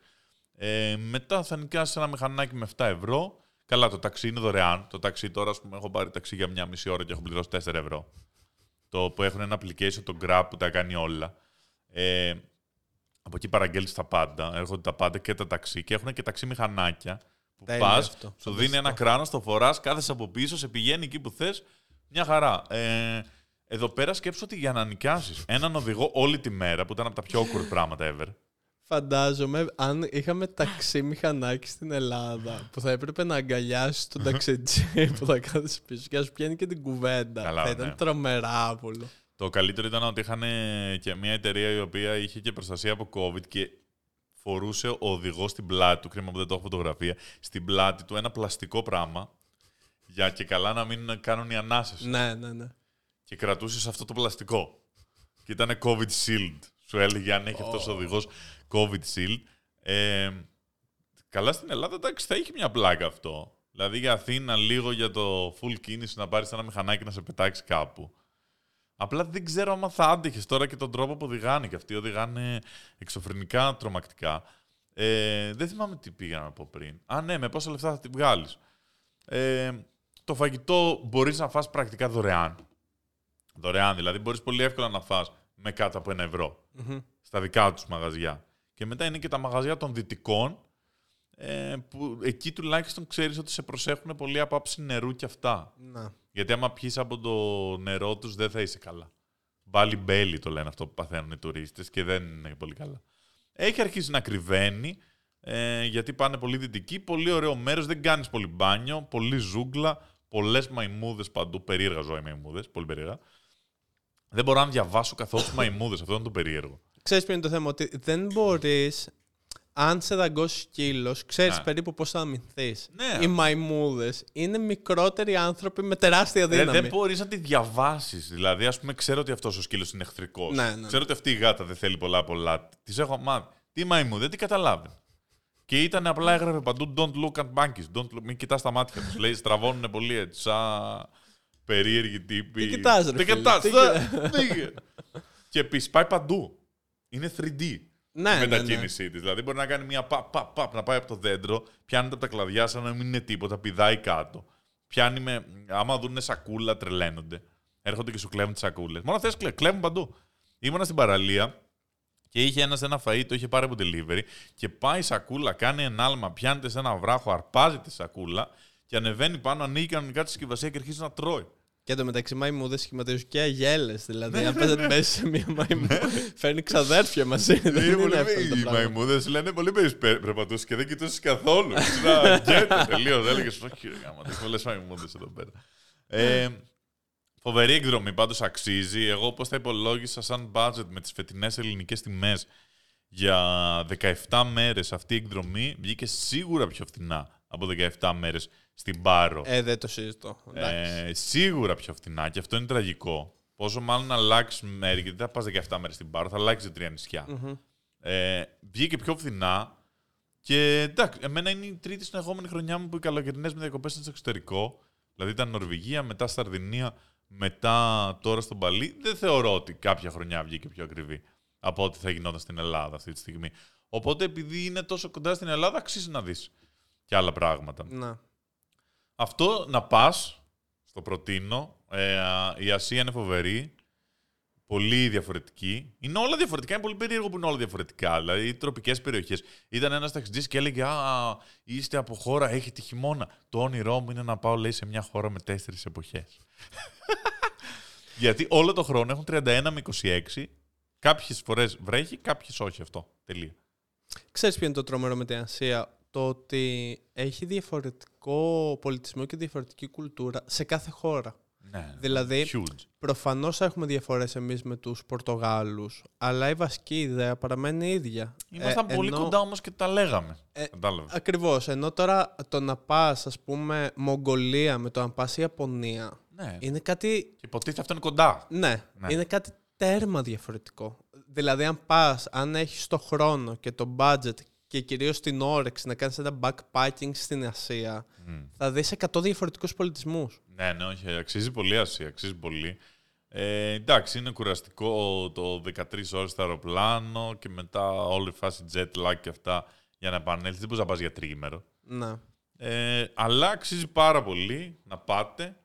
Ε, μετά θα νοικιάσεις ένα μηχανάκι με 7 ευρώ. Καλά, το ταξί είναι δωρεάν. Το ταξί τώρα, ας πούμε, έχω πάρει ταξί για μια μισή ώρα και έχω πληρώσει 4 ευρώ. Το που έχουν ένα application, το Grab που τα κάνει όλα. Ε, από εκεί παραγγέλνεις τα πάντα. Έρχονται τα πάντα και τα ταξί. Και έχουν και ταξί μηχανάκια που Τέλειο πας, αυτό. σου δίνει ένα κράνο, το φοράς, κάθεσαι από πίσω, σε πηγαίνει εκεί που θες. Μια χαρά. Ε, εδώ πέρα σκέψου ότι για να νοικιάσεις έναν οδηγό όλη τη μέρα, που ήταν από τα πιο awkward πράγματα ever. Φαντάζομαι αν είχαμε ταξί μηχανάκι στην Ελλάδα που θα έπρεπε να αγκαλιάσεις τον ταξιτζή που θα κάθεσαι πίσω και να σου πιάνει και την κουβέντα. Καλά, θα ήταν ναι. τρομερά άβολο. Το καλύτερο ήταν ότι είχαν και μια εταιρεία η οποία είχε και προστασία από COVID και φορούσε ο οδηγός στην πλάτη του, κρίμα που δεν το έχω φωτογραφία, στην πλάτη του ένα πλαστικό πράγμα για και καλά να μην κάνουν οι ανάσες. Ναι, ναι, ναι. Και κρατούσε αυτό το πλαστικό. Και ήταν COVID Shield. Σου έλεγε αν έχει αυτός ο οδηγός COVID Shield. Ε, καλά στην Ελλάδα, εντάξει, θα είχε μια πλάκα αυτό. Δηλαδή για Αθήνα, λίγο για το full κίνηση, να πάρεις ένα μηχανάκι να σε πετάξει κάπου. Απλά δεν ξέρω άμα θα άντυχες τώρα και τον τρόπο που οδηγάνε. Και αυτοί οδηγάνε εξωφρενικά τρομακτικά. Ε, δεν θυμάμαι τι πήγα να πω πριν. Α, ναι, με πόσα λεφτά θα τη βγάλεις. Ε, το φαγητό μπορείς να φας πρακτικά δωρεάν. Δωρεάν, δηλαδή μπορείς πολύ εύκολα να φας με κάτω από ένα ευρώ Μμμ. στα δικά τους μαγαζιά. Και μετά είναι και τα μαγαζιά των δυτικών, ε, που εκεί τουλάχιστον ξέρεις ότι σε προσέχουν πολύ από άψη νερού και αυτά. Να. Γιατί άμα πιείς από το νερό τους δεν θα είσαι καλά. Μπάλι μπέλι το λένε αυτό που παθαίνουν οι τουρίστες και δεν είναι πολύ καλά. Έχει αρχίσει να κρυβαίνει, ε, γιατί πάνε πολύ δυτικοί, πολύ ωραίο μέρος, δεν κάνεις πολύ μπάνιο, πολύ ζούγκλα, πολλές μαϊμούδες παντού, περίεργα ζώα οι μαϊμούδες, πολύ περίεργα. Δεν μπορώ να διαβάσω καθόλου τους μαϊμούδες, αυτό είναι το περίεργο. Ξέρεις ποιο είναι το θέμα, ότι δεν μπορείς, αν σε δαγκώσει σκύλος, ξέρεις Ναι. περίπου πώς θα αμυνθείς. Ναι. Οι μαϊμούδες είναι μικρότεροι άνθρωποι με τεράστια Ρε, δύναμη. δεν μπορείς να τη διαβάσεις. Δηλαδή, ας πούμε, ξέρω ότι αυτός ο σκύλος είναι εχθρικός. Ναι, ναι, ναι. Ξέρω ότι αυτή η γάτα δεν θέλει πολλά πολλά. Της έχω μάθει. Τι μαϊμού, δεν την καταλάβει. Και ήταν απλά έγραφε παντού Don't look at monkeys. Don't look... Μην κοιτάς τα μάτια τους. Λέει στραβώνουν πολύ έτσι. Σαν περίεργοι τύποι. Τι κοιτάς, ρε Δεν φίλε, κοιτάς, τι δεν- δεν- Και επίσης πάει παντού. Είναι 3D Ναι, η ναι, ναι. μετακίνησή της. Δηλαδή μπορεί να κάνει μια παπ, παπ, παπ, να πάει από το δέντρο, πιάνεται από τα κλαδιά σαν να μην είναι τίποτα, πηδάει κάτω. Πιάνει με. Άμα δουν σακούλα, τρελαίνονται. Έρχονται και σου κλέβουν τις σακούλες. Μόνο αυτέ κλε, κλέβουν παντού. Ήμουνα στην παραλία και είχε ένας ένα φαΐ, το είχε πάρει από delivery και πάει η σακούλα, κάνει ενάλμα, πιάνεται σε ένα βράχο, αρπάζει τη σακούλα και ανεβαίνει πάνω, ανοίγει κανονικά τη συσκευασία και αρχίζει να τρώει. Και εντωμεταξύ μαϊμούδες σχηματίζουν και αγέλες. Δηλαδή, Ναι, αν παίζετε μέσα σε μία μαϊμού, φέρνει ξαδέρφια μαζί. Δεν Είναι είναι πολύ εύκολο το Οι πράγμα. μαϊμούδε λένε πολύ περπατούσες και δεν κοιτούσες καθόλου. Να γκέτε τελείως. Έλεγες Όχι, ρε γάμα, τι πολλέ μαϊμούδε εδώ πέρα. Ε, φοβερή εκδρομή, πάντως αξίζει. Εγώ πώ θα υπολόγισα σαν budget με τις φετινές ελληνικές τιμές για 17 μέρες αυτή η εκδρομή βγήκε σίγουρα πιο φθηνά από 17 μέρες στην Πάρο. Ε, δεν το συζητώ. Εντάξει. Ε, σίγουρα πιο φθηνά και αυτό είναι τραγικό. Πόσο μάλλον να αλλάξει μέρη, γιατί δεν θα πας 17 μέρες στην Πάρο, θα αλλάξει τρία νησιά. Μμμ. Ε, βγήκε πιο φθηνά και εντάξει, εμένα είναι η τρίτη συνεχόμενη χρονιά μου που οι καλοκαιρινές με διακοπές είναι στο εξωτερικό. Δηλαδή ήταν Νορβηγία, μετά Σαρδινία, μετά τώρα στον Παλί. Δεν θεωρώ ότι κάποια χρονιά βγήκε πιο ακριβή από ό,τι θα γινόταν στην Ελλάδα αυτή τη στιγμή. Οπότε επειδή είναι τόσο κοντά στην Ελλάδα, αξίζει να δεις και άλλα πράγματα. Να. Αυτό να πας, στο προτείνω. Ε, η Ασία είναι φοβερή. πολύ διαφορετική. Είναι όλα διαφορετικά, είναι πολύ περίεργο που είναι όλα διαφορετικά. Δηλαδή, οι τροπικές περιοχές. Ήταν ένας ταξιτζής και έλεγε Α, είστε από χώρα, έχετε χειμώνα. Το όνειρό μου είναι να πάω, λέει, σε μια χώρα με τέσσερις εποχές. Γιατί όλο το χρόνο έχουν 31 με 26. Κάποιες φορές βρέχει, κάποιες όχι αυτό. Τελεία. Ξέρεις ποιο είναι το τρομερό με την Ασία, το ότι έχει διαφορετικό πολιτισμό και διαφορετική κουλτούρα σε κάθε χώρα. Ναι. Δηλαδή, Huge. Προφανώς έχουμε διαφορές εμείς με τους Πορτογάλους, αλλά η βασική ιδέα παραμένει ίδια. Ήμασταν Ε, πολύ ενώ- κοντά όμως και τα λέγαμε. Ε, Κατάλαβες. Ακριβώς, ενώ τώρα το να πας, ας πούμε, Μογγολία με το να πας Ιαπωνία, Ναι. είναι κάτι, Και υποτίθεται αυτό είναι κοντά. ναι, Ναι. είναι κάτι τέρμα διαφορετικό. Δηλαδή, αν πας, αν έχεις το χρόνο και το budget και κυρίως την όρεξη να κάνεις ένα backpacking στην Ασία, Μμ. θα δεις 100 διαφορετικούς πολιτισμούς. Ναι, ναι, όχι. Αξίζει πολύ Ασία. Αξίζει πολύ. Ε, εντάξει, είναι κουραστικό το 13 ώρες στο αεροπλάνο και μετά όλη η φάση jet lag και αυτά για να επανέλθεις. Δεν μπορείς να πας για τρίμερο. Ναι. Ε, αλλά αξίζει πάρα πολύ να πάτε.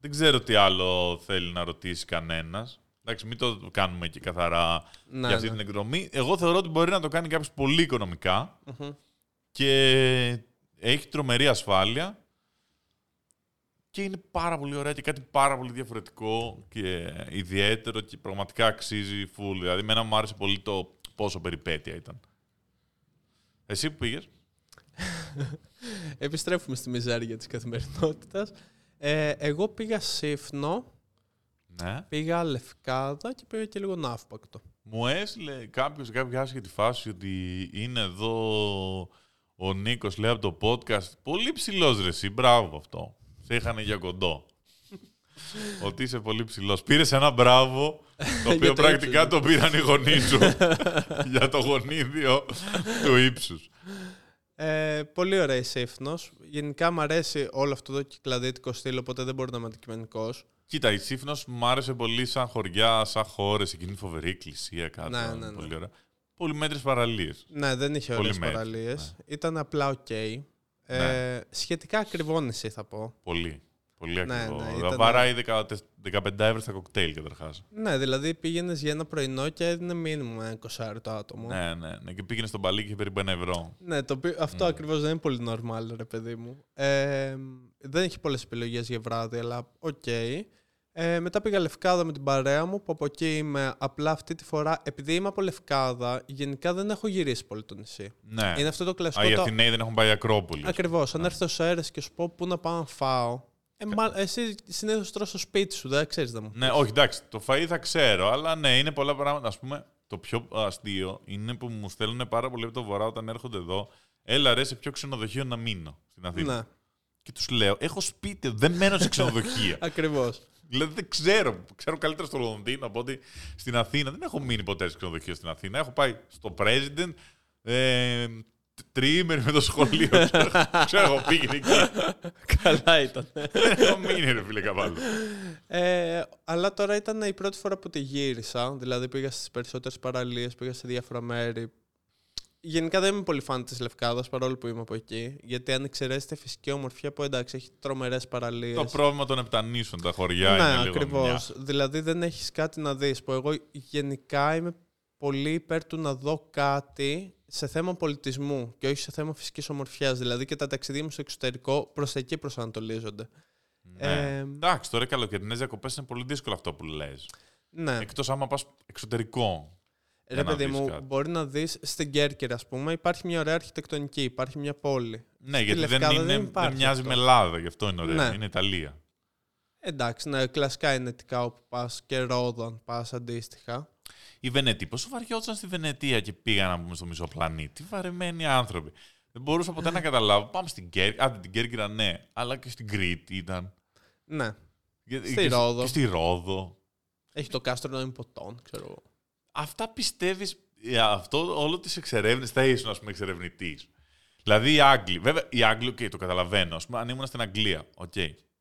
Δεν ξέρω τι άλλο θέλει να ρωτήσει κανένας. Εντάξει, μην το κάνουμε και καθαρά Ναι, για αυτή ναι. την εκδρομή. Εγώ θεωρώ ότι μπορεί να το κάνει κάποιος πολύ οικονομικά Μμμ. και έχει τρομερή ασφάλεια και είναι πάρα πολύ ωραία και κάτι πάρα πολύ διαφορετικό και ιδιαίτερο και πραγματικά αξίζει full. Δηλαδή, εμένα μου άρεσε πολύ το πόσο περιπέτεια ήταν. Εσύ που πήγες; Επιστρέφουμε στη μιζέρια της καθημερινότητας. Ε, εγώ πήγα Σύφνο, Ναι. πήγα Λευκάδα και πήγα και λίγο Ναύπακτο. Μου έστειλε κάποιος σε κάποια άσχετη φάση ότι είναι εδώ ο Νίκος, λέει, από το podcast. Πολύ ψηλός ρε εσύ, μπράβο αυτό. Σε είχαν για κοντό. ότι είσαι πολύ ψηλός. Πήρες ένα μπράβο, το οποίο Για το πρακτικά ύψος. το πήραν οι γονείς σου για το γονίδιο του ύψους. Ε, πολύ ωραία η Σίφνος. Γενικά μου αρέσει όλο αυτό το κυκλαδίτικο στυλ, οπότε δεν μπορεί να είμαι αντικειμενικός. Κοίτα, η Σίφνος μου άρεσε πολύ σαν χωριά, σαν χώρες, εκείνη η φοβερή εκκλησία κάτω. Ναι, ναι, ναι. Πολύ ωραία. Πολύ μέτρες παραλίες. Ναι, δεν είχε Πολύ ωραίες μέτρη, παραλίες. Ήταν απλά οκ. Ε, Ναι. Σχετικά ακριβό νησί θα πω. Πολύ. Πολύ Ναι, ακριβό. ναι, Θα ήταν- βαράει 15 15 ευρώ στα κοκτέιλ καταρχάς. Ναι, δηλαδή πήγαινες για ένα πρωινό και έδινες μίνιμουμ ένα 20 το άτομο. Ναι, ναι, ναι. Και πήγαινες στο Μπαλί και είχε περίπου ένα ευρώ. Ναι, το οποίο, αυτό ακριβώς δεν είναι πολύ normal, ρε παιδί μου. Ε, δεν έχει πολλές επιλογές για βράδυ, αλλά οκ. Ε, μετά πήγα Λευκάδα με την παρέα μου, που από εκεί είμαι απλά αυτή τη φορά, επειδή είμαι από Λευκάδα, γενικά δεν έχω γυρίσει πολύ το νησί. Ναι. Είναι αυτό το Α, κλασικό. οι το... Αθηναίοι δεν έχουν πάει Ακρόπολη. Ακριβώς, αν έρθω Σέρρες και σου πω πού να πάω να φάω, ε, μα, εσύ συνήθως τρως στο σπίτι σου, δεν ξέρεις να μου Ναι, όχι, εντάξει, το φαΐ θα ξέρω, αλλά ναι, είναι πολλά πράγματα. Α πούμε, το πιο αστείο είναι που μου στέλνουν πάρα πολύ από το βορρά όταν έρχονται εδώ. Έλα ρε, σε ποιο ξενοδοχείο να μείνω στην Αθήνα. Ναι, Και τους λέω, έχω σπίτι, δεν μένω σε ξενοδοχεία. ακριβώς. δηλαδή δεν ξέρω. Ξέρω καλύτερα στο Λονδίνο από ότι στην Αθήνα. Δεν έχω μείνει ποτέ σε ξενοδοχείο στην Αθήνα. Έχω πάει στο President. Ε, τριήμερη με το σχολείο. ξέρω, εγώ πήγαινε εκεί. Καλά ήταν. Δεν έχω μείνει, ρε φίλε Καβάλου. Ε, αλλά τώρα ήταν η πρώτη φορά που τη γύρισα. Δηλαδή πήγα στις περισσότερες παραλίες, πήγα σε διάφορα μέρη. Γενικά δεν είμαι πολύ φαν της Λευκάδας παρόλο που είμαι από εκεί. Γιατί αν εξαιρέσετε φυσική ομορφιά που εντάξει έχει τρομερές παραλίες. Το πρόβλημα των επτανήσεων, τα χωριά ναι, είναι λίγο ακριβώς. Δηλαδή δεν έχεις κάτι να δεις. Που εγώ γενικά είμαι πολύ υπέρ του να δω κάτι σε θέμα πολιτισμού και όχι σε θέμα φυσικής ομορφιάς. Δηλαδή και τα ταξίδια μου στο εξωτερικό προς τα εκεί προσανατολίζονται. Ναι. Ε, Εντάξει, τώρα οι καλοκαιρινές διακοπές είναι πολύ δύσκολο αυτό που λες. Ναι. Εκτός άμα πας εξωτερικό. Ρε για να παιδί δεις μου, κάτι. μπορεί να δεις στην Κέρκυρα, ας πούμε, υπάρχει μια ωραία αρχιτεκτονική, υπάρχει μια πόλη. Ναι, Στη γιατί δεν, Λευκάδα είναι, δεν δεν, υπάρχει μοιάζει αυτό. με Ελλάδα, γι' αυτό είναι ωραία. Ναι. Είναι Ιταλία. Εντάξει, ναι, κλασικά είναι ετικά όπου πας και Ρόδο αν πας αντίστοιχα. Οι Βενετοί, πόσο βαριόταν στη Βενετία και πήγαν να πούμε στο μισό πλανήτη. Τι βαρεμένοι άνθρωποι. Δεν μπορούσα ποτέ να καταλάβω. Πάμε στην Κέρκυρα. Άντε την Κέρκυρα, ναι. Αλλά και στην Κρήτη ήταν. Ναι, Και- Στη και, Ρόδο. Και στη Ρόδο. έχει το κάστρο των Ιπποτών, ξέρω εγώ. Αυτά πιστεύεις. Αυτό όλο της εξερεύνησης θα ήσουν, ας πούμε, εξερευνητής. Δηλαδή οι Άγγλοι. Βέβαια, οι Άγγλοι, οκ, το καταλαβαίνω. Ας πούμε, αν ήμουν στην Αγγλία, οκ.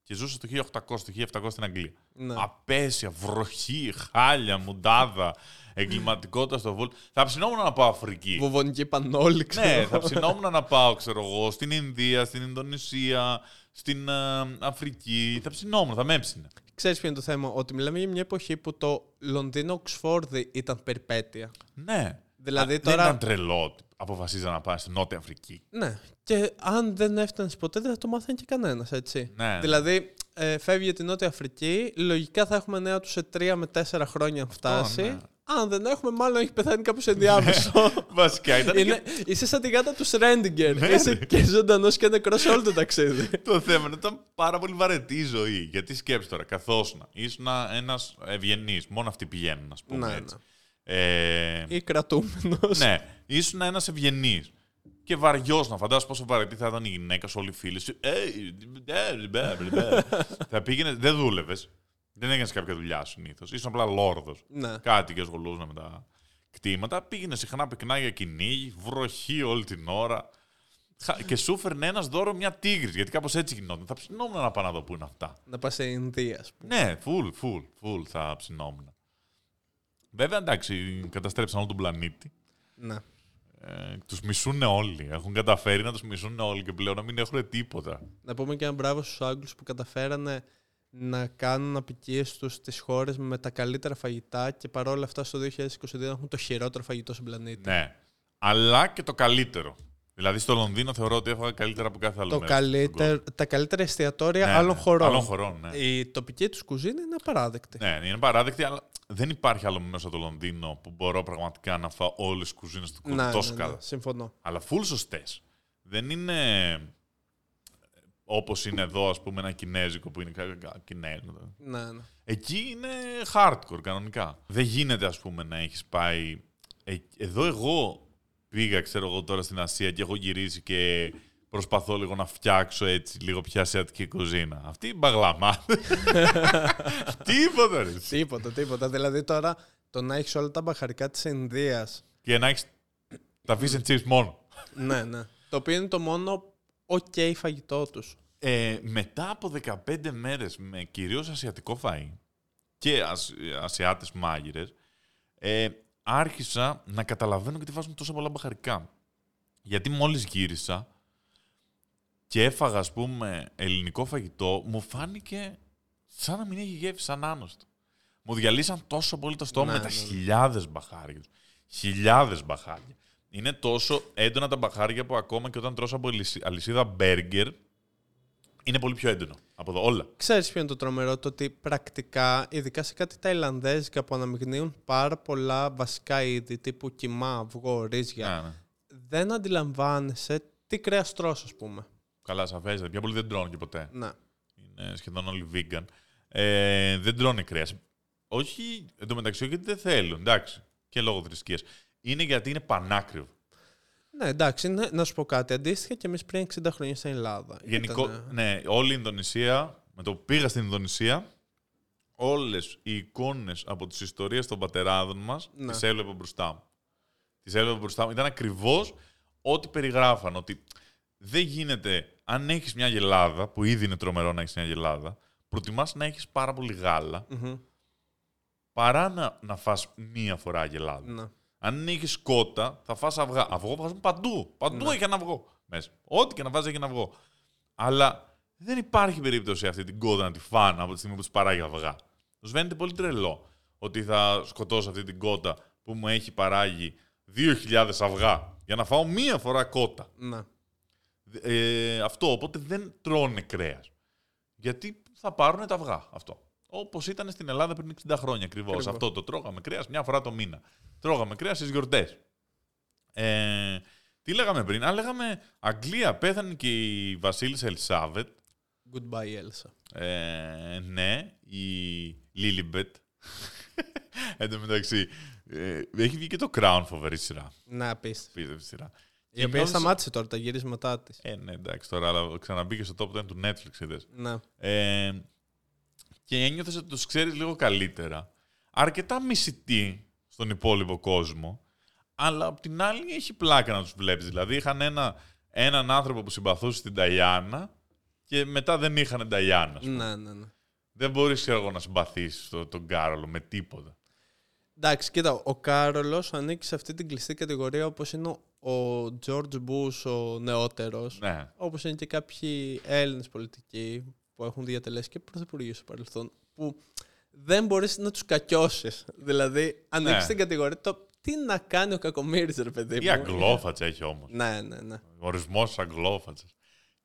Και ζούσα το 1800, το 1700 στην Αγγλία. Ναι. Απέσια, βροχή, χάλια, μουντάδα, εγκληματικότητα στο βόλ. Θα ψινόμουν να πάω Αφρική. Βοβονική πανόλη, ξέρω ναι, εγώ. θα ψινόμουν να πάω, ξέρω εγώ, στην Ινδία, στην Ινδονησία, στην ε, Αφρική. Θα ψινόμουν, θα με έψινε. ξέρεις ποιο είναι το θέμα, ότι μιλάμε για μια εποχή που το Λονδίνο-Οξφόρδη ήταν περιπέτεια. Ναι. Δηλαδή Α, τώρα- Δεν ήταν τρελό ότι αποφασίζαν να πάνε στη Νότια Αφρική. Ναι. Και αν δεν έφτανε ποτέ, δεν θα το μάθαινε και κανένας, έτσι. Ναι, ναι. Δηλαδή, ε, φεύγει για την Νότια Αφρική, λογικά θα έχουμε νέα του σε τρία με τέσσερα χρόνια αν φτάσει. ναι. Αν δεν έχουμε, μάλλον έχει πεθάνει κάποιος ενδιάμεσο. Βασικά ήταν Είναι, είσαι σαν τη γάτα του Σρέντιγκερ. Ναι, είσαι ναι. και ζωντανός και νεκρός σε όλο το ταξίδι. και το θέμα. είναι ότι Ήταν πάρα πολύ βαρετή η ζωή. Γιατί σκέψεις τώρα, καθόσουν. Ήσουν ένας ευγενής. Μόνο αυτοί πηγαίνουν, ας πούμε. Ναι, έτσι. Ε, Ή κρατούμενος. ναι, ήσουν ένας ευγενής. Και βαριός να φαντάσου πόσο βαρετή θα ήταν η γυναίκα σου, όλοι οι φίλοι σου. Ε, ε, μπε, μπε, μπε. θα πήγαινε, δεν δούλευες. Δεν έκανες κάποια δουλειά συνήθως. Ήσουν απλά λόρδος. Ναι. Κάτι και ασχολούσαν με τα κτήματα. Πήγαινε συχνά πυκνά για κυνήγι, βροχή όλη την ώρα. Χα- Και σου έφερνε ένας δώρο μια τίγρης, γιατί κάπως έτσι γινόταν. Θα ψινόμουν να πάω να δω πού είναι αυτά. Να πας σε Ινδία, ας πούμε. Ναι, full, full, full θα ψινόμουν. Βέβαια, εντάξει, καταστρέψαν όλο τον πλανήτη. Ναι. Ε, τους μισούν όλοι. Έχουν καταφέρει να τους μισούν όλοι και πλέον να μην έχουν τίποτα. Να πούμε και ένα μπράβο στους Άγγλους που καταφέρανε να κάνουν απικίες τους στις χώρες με τα καλύτερα φαγητά και παρόλα αυτά στο 2022 έχουν το χειρότερο φαγητό στον πλανήτη. Ναι. Αλλά και το καλύτερο. Δηλαδή στο Λονδίνο θεωρώ ότι έφαγα καλύτερα από κάθε άλλο το μέρος στον καλύτερο, κόσμο. τα καλύτερα εστιατόρια Ναι, άλλων ναι. χωρών. Άλλων χωρών, ναι. Η τοπική τους κουζίνα είναι απαράδεκτη. Ναι, είναι παράδεκτη, αλλά δεν υπάρχει άλλο μέσα στο Λονδίνο που μπορώ πραγματικά να φάω όλες τις κουζίνες του κόσμου Ναι, τόσο ναι, ναι, καλά. συμφωνώ. Αλλά full σωστές. Δεν είναι όπως είναι εδώ, ας πούμε, ένα κινέζικο που είναι κα- κα- κινέζικο. Ναι, ναι. Εκεί είναι hardcore κανονικά. Δεν γίνεται, ας πούμε, να έχεις πάει. Ε, εδώ εγώ πήγα, ξέρω εγώ, τώρα στην Ασία και έχω γυρίσει και προσπαθώ λίγο να φτιάξω έτσι λίγο πιο ασιατική κουζίνα. Αυτή η μπαγλαμά. Τίποτα, ρε. Τίποτα, τίποτα. Δηλαδή τώρα το να έχεις όλα τα μπαχαρικά της Ινδίας. Και να έχεις τα fish and chips μόνο. ναι, ναι. Το οποίο είναι το μόνο ok φαγητό τους. Ε, μετά από 15 μέρες με κυρίως ασιατικό φαΐ και ασ, ασιάτες μάγειρες, ε, άρχισα να καταλαβαίνω γιατί βάζουν τόσα πολλά μπαχαρικά. Γιατί μόλις γύρισα και έφαγα, ας πούμε, ελληνικό φαγητό, μου φάνηκε σαν να μην έχει γεύση, σαν άνοστο. Μου διαλύσαν τόσο πολύ το στόμα Ναι, με τα ναι, ναι. χιλιάδες μπαχάρια. τους. Χιλιάδες μπαχάρια. Είναι τόσο έντονα τα μπαχάρια που ακόμα και όταν τρως από αλυσί- αλυσίδα μπέργκερ, είναι πολύ πιο έντονο από εδώ. Όλα. Ξέρεις ποιο είναι το τρομερό, το ότι πρακτικά, ειδικά σε κάτι ταϊλανδέζικα που αναμειγνύουν πάρα πολλά βασικά είδη, τύπου κιμά, αυγό, ρύζια, Ναι, ναι. δεν αντιλαμβάνεσαι τι κρέας τρως, ας πούμε. Καλά, σαφέστατα. Πιο πολύ δεν τρώνε και ποτέ. Ναι. Είναι σχεδόν όλοι vegan. Ε, δεν τρώνε κρέας. Όχι εντωμεταξύ, όχι γιατί δεν θέλουν. Εντάξει. Και λόγω θρησκείας. Είναι γιατί είναι πανάκριβο. Ναι, εντάξει, ναι, να σου πω κάτι. Αντίστοιχα και εμείς πριν 60 χρόνια στην Ελλάδα. Γενικό, Ήτανε- ναι, όλη η Ινδονησία, με το που πήγα στην Ινδονησία, όλες οι εικόνες από τις ιστορίες των πατεράδων μας Ναι. τις έβλεπα μπροστά μου. Τις έβλεπα μπροστά μου. Ήταν ακριβώς ό,τι περιγράφαν. Ότι δεν γίνεται, αν έχεις μια γελάδα, που ήδη είναι τρομερό να έχεις μια γελάδα, προτιμάς να έχεις πάρα πολύ γάλα, Μμμ, παρά να, να φας μία φορά γελάδα. ναι. Αν έχεις κότα, θα φας αυγά. Αυγό βάζουν παντού. Παντού έχει ένα αυγό μέσα. Ό,τι και να βάζει έχει ένα αυγό. Αλλά δεν υπάρχει περίπτωση αυτή την κότα να τη φάνε από τη στιγμή που του παράγει αυγά. Τους φαίνεται πολύ τρελό ότι θα σκοτώσω αυτή την κότα που μου έχει παράγει 2.000 αυγά για να φάω μία φορά κότα. ναι. Ε, αυτό, οπότε δεν τρώνε κρέας. Γιατί θα πάρουν τα αυγά αυτό. Όπως ήταν στην Ελλάδα πριν 60 χρόνια ακριβώς. Ακριβώς. Αυτό το τρώγαμε κρέας μια φορά το μήνα. Τρώγαμε κρέας στις γιορτές. Ε, τι λέγαμε πριν, Α, λέγαμε Αγγλία, πέθανε και η Βασίλισσα Ελισάβετ. Goodbye, Elsa. Ε, ναι, η Λίλιμπετ. Εν τω μεταξύ, ε, έχει βγει και το Crown φοβερή σειρά. Ναι, απίστευτο. Πίστευτη σειρά. Η οποία νιώθεις- σταμάτησε τώρα τα γυρίσματά της. Ε, ναι, εντάξει τώρα, αλλά ξαναμπήκε στο top 10 του Netflix, είδες. Ναι. Ε, και ένιωθες ότι τους ξέρεις λίγο καλύτερα. Αρκετά μισητή στον υπόλοιπο κόσμο, αλλά απ' την άλλη έχει πλάκα να τους βλέπεις. Δηλαδή είχαν ένα, έναν άνθρωπο που συμπαθούσε την Ταϊάννα και μετά δεν είχαν Ταϊάννα. ας πούμε. ναι, ναι, ναι. Δεν μπορείς ξέρω εγώ, να συμπαθήσεις το- τον Κάρολο με τίποτα. Εντάξει, κοίτα, ο Κάρολος ανήκει σε αυτή την κλειστή κατηγορία όπως είναι ο- ο George Bush ο νεότερος. Ναι. Όπως είναι και κάποιοι Έλληνες πολιτικοί που έχουν διατελέσει και πρωθυπουργοί στο παρελθόν. που δεν μπορείς να τους κακιώσεις. Δηλαδή, ανοίξεις Ναι. την κατηγορία το τι να κάνει ο κακομοίρης, ρε παιδί Τι μου. αγγλόφατσα έχει όμως. Ναι, ναι, ναι. Ορισμός αγγλόφατσα.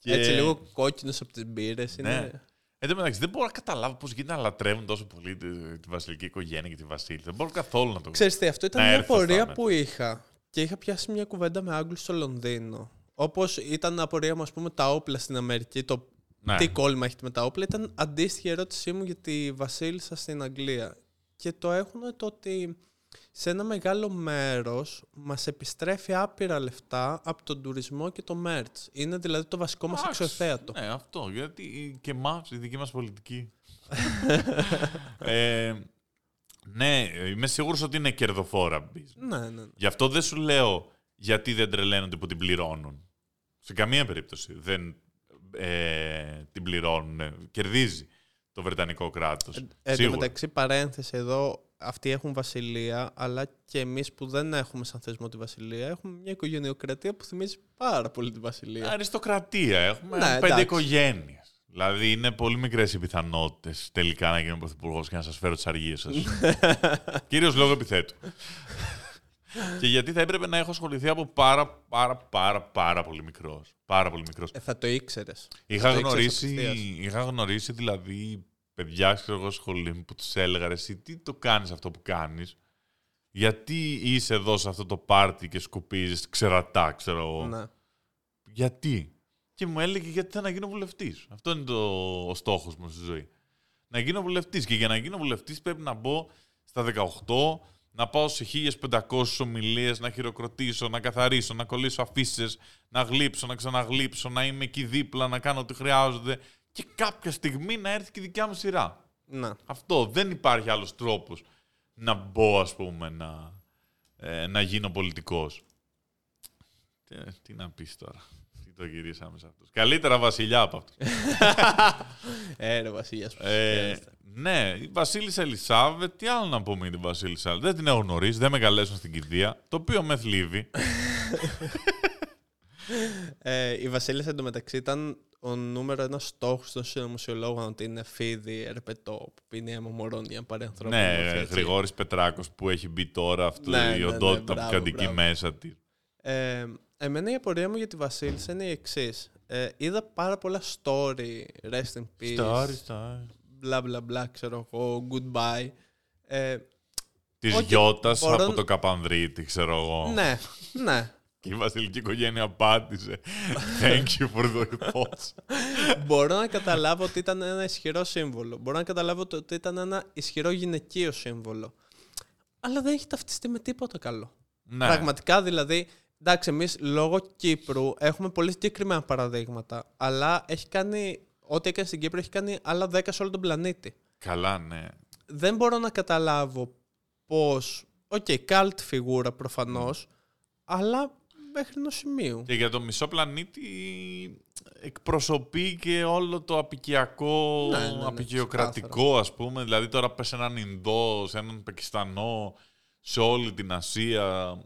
Έτσι λίγο κόκκινος από τις μπύρες. Ναι. Είναι... Εν τω μεταξύ, δεν μπορώ να καταλάβω πώς γίνεται να λατρεύουν τόσο πολύ τη, τη βασιλική οικογένεια και τη Βασίλισσα. Δεν μπορώ καθόλου να το Ξέρεις τι, αυτό ήταν Να μια έρθω απορία στα που είχα και είχα πιάσει μια κουβέντα με Άγγλους στο Λονδίνο. Όπως ήταν απορία μου, ας πούμε, τα όπλα στην Αμερική, το Ναι. τι κόλλημα έχετε με τα όπλα, ήταν αντίστοιχη ερώτησή μου για τη Βασίλισσα στην Αγγλία. Και το έχουν το ότι σε ένα μεγάλο μέρος μας επιστρέφει άπειρα λεφτά από τον τουρισμό και το merch. Είναι δηλαδή το βασικό μας Εντάξει, εξωθέατο. Ναι, αυτό. Γιατί και εμάς, η δική μας πολιτική. ε, ναι, είμαι σίγουρος ότι είναι κερδοφόρα business. Ναι, ναι, ναι. Γι' αυτό δεν σου λέω γιατί δεν τρελαίνονται που την πληρώνουν. Σε καμία περίπτωση δεν ε, την πληρώνουν. Κερδίζει το Βρετανικό κράτος. Ε, Εν τω Σίγουρα. μεταξύ, παρένθεση εδώ, αυτοί έχουν βασιλεία, αλλά και εμείς που δεν έχουμε σαν θεσμό τη βασιλεία, έχουμε μια οικογενειοκρατία που θυμίζει πάρα πολύ τη βασιλεία. Αριστοκρατία. Έχουμε Ναι, πέντε εντάξει. οικογένειες. Δηλαδή είναι πολύ μικρές οι πιθανότητες τελικά να γίνω πρωθυπουργός και να σας φέρω τις αργίες σας. Κυρίως λόγω επιθέτου. και γιατί θα έπρεπε να έχω ασχοληθεί από πάρα πάρα πάρα πάρα πολύ μικρός. Πάρα πολύ μικρός. Ε, θα το ήξερες. Είχα το ήξερες γνωρίσει, απευθείας. είχα γνωρίσει δηλαδή παιδιά ξέρω εγώ σχολείο μου που τους έλεγα ρε, εσύ τι το κάνεις αυτό που κάνεις; Γιατί είσαι εδώ σε αυτό το πάρτι και σκουπίζεις ξερατά ξέρω εγώ; Ναι. γιατί; Και μου έλεγε γιατί θα να γίνω βουλευτής αυτό είναι το, ο στόχος μου στη ζωή να γίνω βουλευτής και για να γίνω βουλευτής πρέπει να μπω στα 18 να πάω σε 1500 ομιλίες, να χειροκροτήσω, να καθαρίσω, να κολλήσω αφήσεις, να γλύψω, να ξαναγλύψω, να είμαι εκεί δίπλα, να κάνω ό,τι χρειάζονται και κάποια στιγμή να έρθει και η δικιά μου σειρά. Να. Αυτό. Δεν υπάρχει άλλος τρόπος να μπω, ας πούμε, να, ε, να γίνω πολιτικός. Τι, τι να πεις τώρα. Τι το γυρίσαμε σε αυτούς. Καλύτερα βασιλιά από αυτούς. Ε, ρε Βασίλεια. Ε, ναι, η Βασίλισσα Ελισάβετ, τι άλλο να πούμε για την Βασίλισσα. Δεν την έχω γνωρίσει, δεν με καλέσουν στην κηδεία, το οποίο με θλίβει. Ε, η Βασίλισσα εντωμεταξύ ήταν ο νούμερο ένας στόχος των συνωμοσιολόγων ότι είναι φίδι, ερπετό, που πίνει αίμα μωρών για να πάρει ανθρώπινο ναι, μορφή, έτσι. Γρηγόρης Πετράκος που έχει μπει τώρα αυτό Ναι, η ναι, ναι, οντότητα που μπράβο, κατοικεί μπράβο. μέσα της. Ε, εμένα η απορία μου για τη Βασίλισσα είναι η εξής. Ε, είδα πάρα πολλά story, rest in peace, Story, story. μπλα μπλα μπλα, ξέρω εγώ, goodbye. Ε, Της Όχι, Γιώτας μπορώ από να- το Καπανδρίτη, ξέρω εγώ. ναι, ναι. Και η βασιλική οικογένεια απάντησε. Thank you for the thoughts. Μπορώ να καταλάβω ότι ήταν ένα ισχυρό σύμβολο. Μπορώ να καταλάβω το- ότι ήταν ένα ισχυρό γυναικείο σύμβολο. Αλλά δεν έχει ταυτιστεί με τίποτα καλό. ναι. Πραγματικά δηλαδή, εντάξει, εμείς λόγω Κύπρου έχουμε πολύ συγκεκριμένα παραδείγματα. Αλλά έχει κάνει, ό,τι έκανε στην Κύπρο έχει κάνει άλλα 10 σε όλο τον πλανήτη. Καλά, ναι. Δεν μπορώ να καταλάβω πώς. OK, cult φιγούρα προφανώς, αλλά μέχρι ενός σημείου. Και για το μισό πλανήτη εκπροσωπεί και όλο το αποικιακό, Ναι, ναι, ναι, αποικιοκρατικό ας πούμε. Δηλαδή τώρα πες έναν Ινδό, σε έναν Πακιστανό, σε όλη την Ασία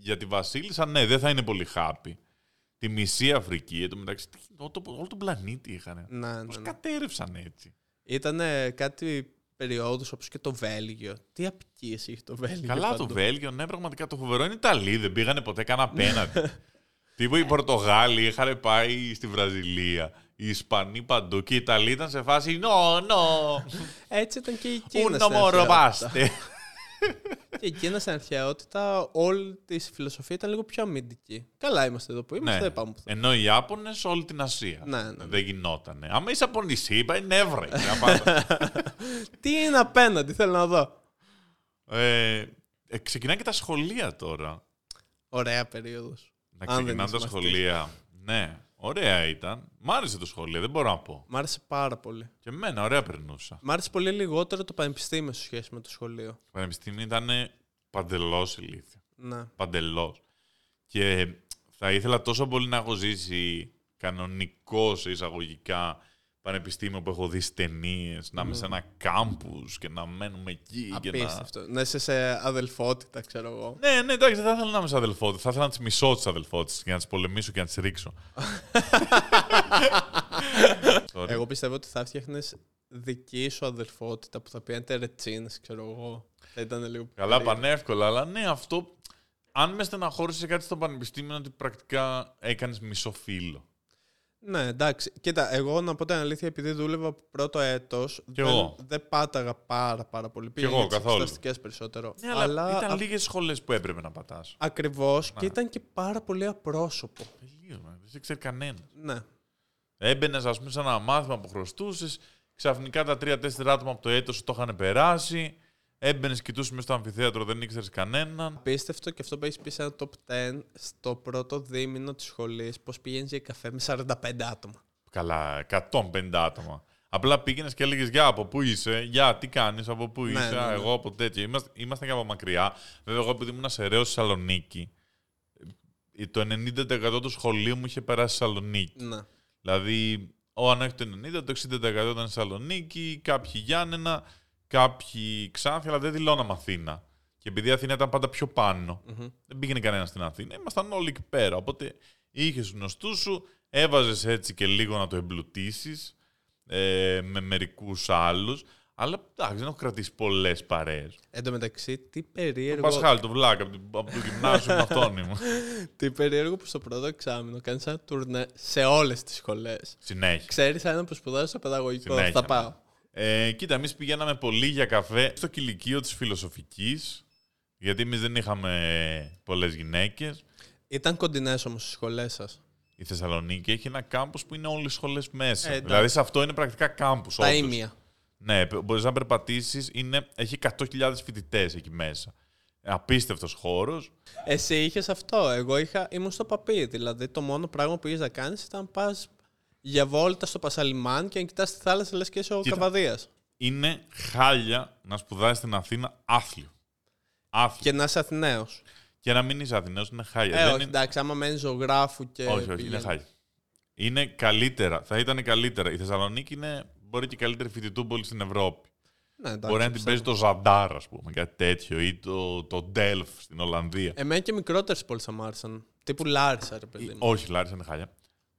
για τη Βασίλισσα, ναι, δεν θα είναι πολύ happy. Τη μισή Αφρική, εν τω μεταξύ, τι- όλο, το- όλο τον πλανήτη είχαν. Ναι, ναι, Πώς ναι. κατέρευσαν έτσι. Ήταν κάτι περιόδους όπως και το Βέλγιο. Τι απικίες είχε το Βέλγιο. Καλά το παντού. Βέλγιο, ναι, πραγματικά το φοβερό είναι οι Ιταλοί, δεν πήγανε ποτέ καν απέναντι. Τύπου οι Πορτογάλοι είχαν πάει στη Βραζιλία. Οι Ισπανοί παντού και οι Ιταλοί ήταν σε φάση «No, no, Έτσι ήταν και η Κίνα. uno Και η Κίνα στην αρχαιότητα όλη τη φιλοσοφία ήταν λίγο πιο αμυντική. Καλά είμαστε εδώ που είμαστε, ναι. δεν πάμε πουθενά. Ενώ οι Ιάπωνες όλη την Ασία. Ναι, ναι, ναι. Δεν γινότανε. Άμα είσαι από νησί, είπα είναι έβρε. Να πάτε. Τι είναι απέναντι, θέλω να δω. ε, ε, ξεκινάνε και τα σχολεία τώρα. Ωραία περίοδος. Να Αν δεν ξεκινάνε τα είσαι σχολεία. Ναι, ωραία ήταν. Μ' άρεσε το σχολείο, δεν μπορώ να πω. Μ' άρεσε πάρα πολύ. Και εμένα, ωραία περνούσα. Μ' άρεσε πολύ λιγότερο το πανεπιστήμιο σε σχέση με το σχολείο. Το πανεπιστήμιο ήταν παντελώς ηλίθιο. Ναι. Παντελώς. Και θα ήθελα τόσο πολύ να έχω ζήσει κανονικός σε εισαγωγικά πανεπιστήμιο που έχω δει στις ταινίες, να είμαι σε ένα κάμπους και να μένουμε εκεί. Και να... Απίστευτο. Να είσαι σε αδελφότητα, ξέρω εγώ. Ναι, ναι, εντάξει, δεν θα ήθελα να είμαι σε αδελφότητα. Θα ήθελα να τις μισώ τις αδελφότητες και να τις πολεμήσω και να τις ρίξω. Sorry. Εγώ πιστεύω ότι θα φτιάχνε δική σου αδερφότητα που θα πιάνετε ρετσίνες, ξέρω εγώ. Θα ήταν λίγο Καλά, περίεργο. πανεύκολα, αλλά ναι, αυτό. Αν με στεναχώρησε κάτι στο πανεπιστήμιο, είναι ότι πρακτικά έκανες μισό φίλο. Ναι, εντάξει. Κοίτα, εγώ να πω την αλήθεια, επειδή δούλευα από πρώτο έτος, δεν, εγώ. δεν πάταγα πάρα, πάρα πολύ. Πήγα εγώ, για τις καθόλου. εξεταστικές περισσότερο. Ναι, αλλά, ήταν λίγες σχολές που έπρεπε να πατάς. Ακριβώς και ήταν και πάρα πολύ απρόσωπο. Λίγο, ναι, δεν σε ξέρει κανένας. Ναι. Έμπαινες, ας πούμε, σε ένα μάθημα που χρωστούσες, ξαφνικά τα τρία-τέσσερα άτομα από το έτος σου το είχαν περάσει. Έμπαινες, κοιτούσες μέσα στο αμφιθέατρο, δεν ήξερες κανέναν. Απίστευτο και αυτό που έχεις πει σε ένα top 10 στο πρώτο δίμηνο της σχολής, πώς πηγαίνει για καφέ με 45 άτομα. Καλά, 150 άτομα. Απλά πήγαινες και έλεγες Γεια, από πού είσαι, Γεια, τι κάνεις, από πού Ναι, είσαι, ναι, «Α, ναι. εγώ από τέτοια. Είμαστε, ήμασταν και από μακριά. Βέβαια, εγώ επειδή ήμουν σε ρέο στη Θεσσαλονίκη, ε, το 90% του σχολείου μου είχε περάσει στη Θεσσαλονίκη. Ναι. Δηλαδή, ο αν όχι το 90%, το 60% ήταν στη Θεσσαλονίκη, κάποιοι Γιάννενα, κάποιοι Ξάνθη, αλλά δεν δηλώναμε Αθήνα. Και επειδή η Αθήνα ήταν πάντα πιο πάνω, Μμμ. δεν πήγαινε κανένας στην Αθήνα, ήμασταν όλοι εκεί πέρα. Οπότε είχες γνωστούς σου, έβαζες έτσι και λίγο να το εμπλουτίσεις ε, με μερικούς άλλους. Αλλά εντάξει, δεν έχω κρατήσει πολλές παρέες. Εν τω μεταξύ, τι Το περίεργο, Πασχάλ, το βλάκα από το, από το γυμνάσιο με αυτόν ήμουν. τι περίεργο που στο πρώτο εξάμεινο κάνεις ένα τουρνέ σε όλες τις σχολές. Συνέχεια. Ξέρεις έναν που σπουδάζει στο παιδαγωγικό. Συνέχεια. Θα πάω. Ε, κοίτα, εμείς πηγαίναμε πολύ για καφέ στο κηλικείο της φιλοσοφικής. Γιατί εμείς δεν είχαμε πολλές γυναίκες. Ήταν κοντινές όμως οι σχολές σας. Η Θεσσαλονίκη έχει ένα κάμπος που είναι όλε οι σχολές μέσα. Ε, εντάξει. δηλαδή σε αυτό είναι πρακτικά κάμπους. Τα ίμια. Ναι, μπορείς να περπατήσεις. Έχει 100.000 φοιτητές εκεί μέσα. Απίστευτος χώρος. Εσύ είχες αυτό. Εγώ είχα, ήμουν στο παπί. Δηλαδή το μόνο πράγμα που είχες να κάνεις ήταν πας για βόλτα στο Πασαλιμάν και να κοιτάς τη θάλασσα λες και είσαι ο Κοίτα. Καβαδίας. Είναι χάλια να σπουδάσεις στην Αθήνα άθλιο. Άθλιο. Και, Και να είσαι Αθηναίος. να μην είσαι Αθηναίος είναι χάλια. Ε, Δεν όχι, είναι... εντάξει, άμα μένεις ζωγράφου και. όχι, όχι, είναι πηγαίνεις- χάλια. Είναι καλύτερα. Θα ήταν καλύτερα. Η Θεσσαλονίκη είναι μπορεί και η καλύτερη φοιτητούπολη στην Ευρώπη. Ναι, εντάξει, μπορεί να την πιστεύω. παίζει το Ζαντάρ, ας πούμε, κάτι τέτοιο, ή το, το Ντέλφ στην Ολλανδία. Εμένα και μικρότερες πόλεις θα μ' άρεσαν. Τύπου Λάρισα, ρε παιδί Ή- μου. όχι, Λάρισα είναι χάλια.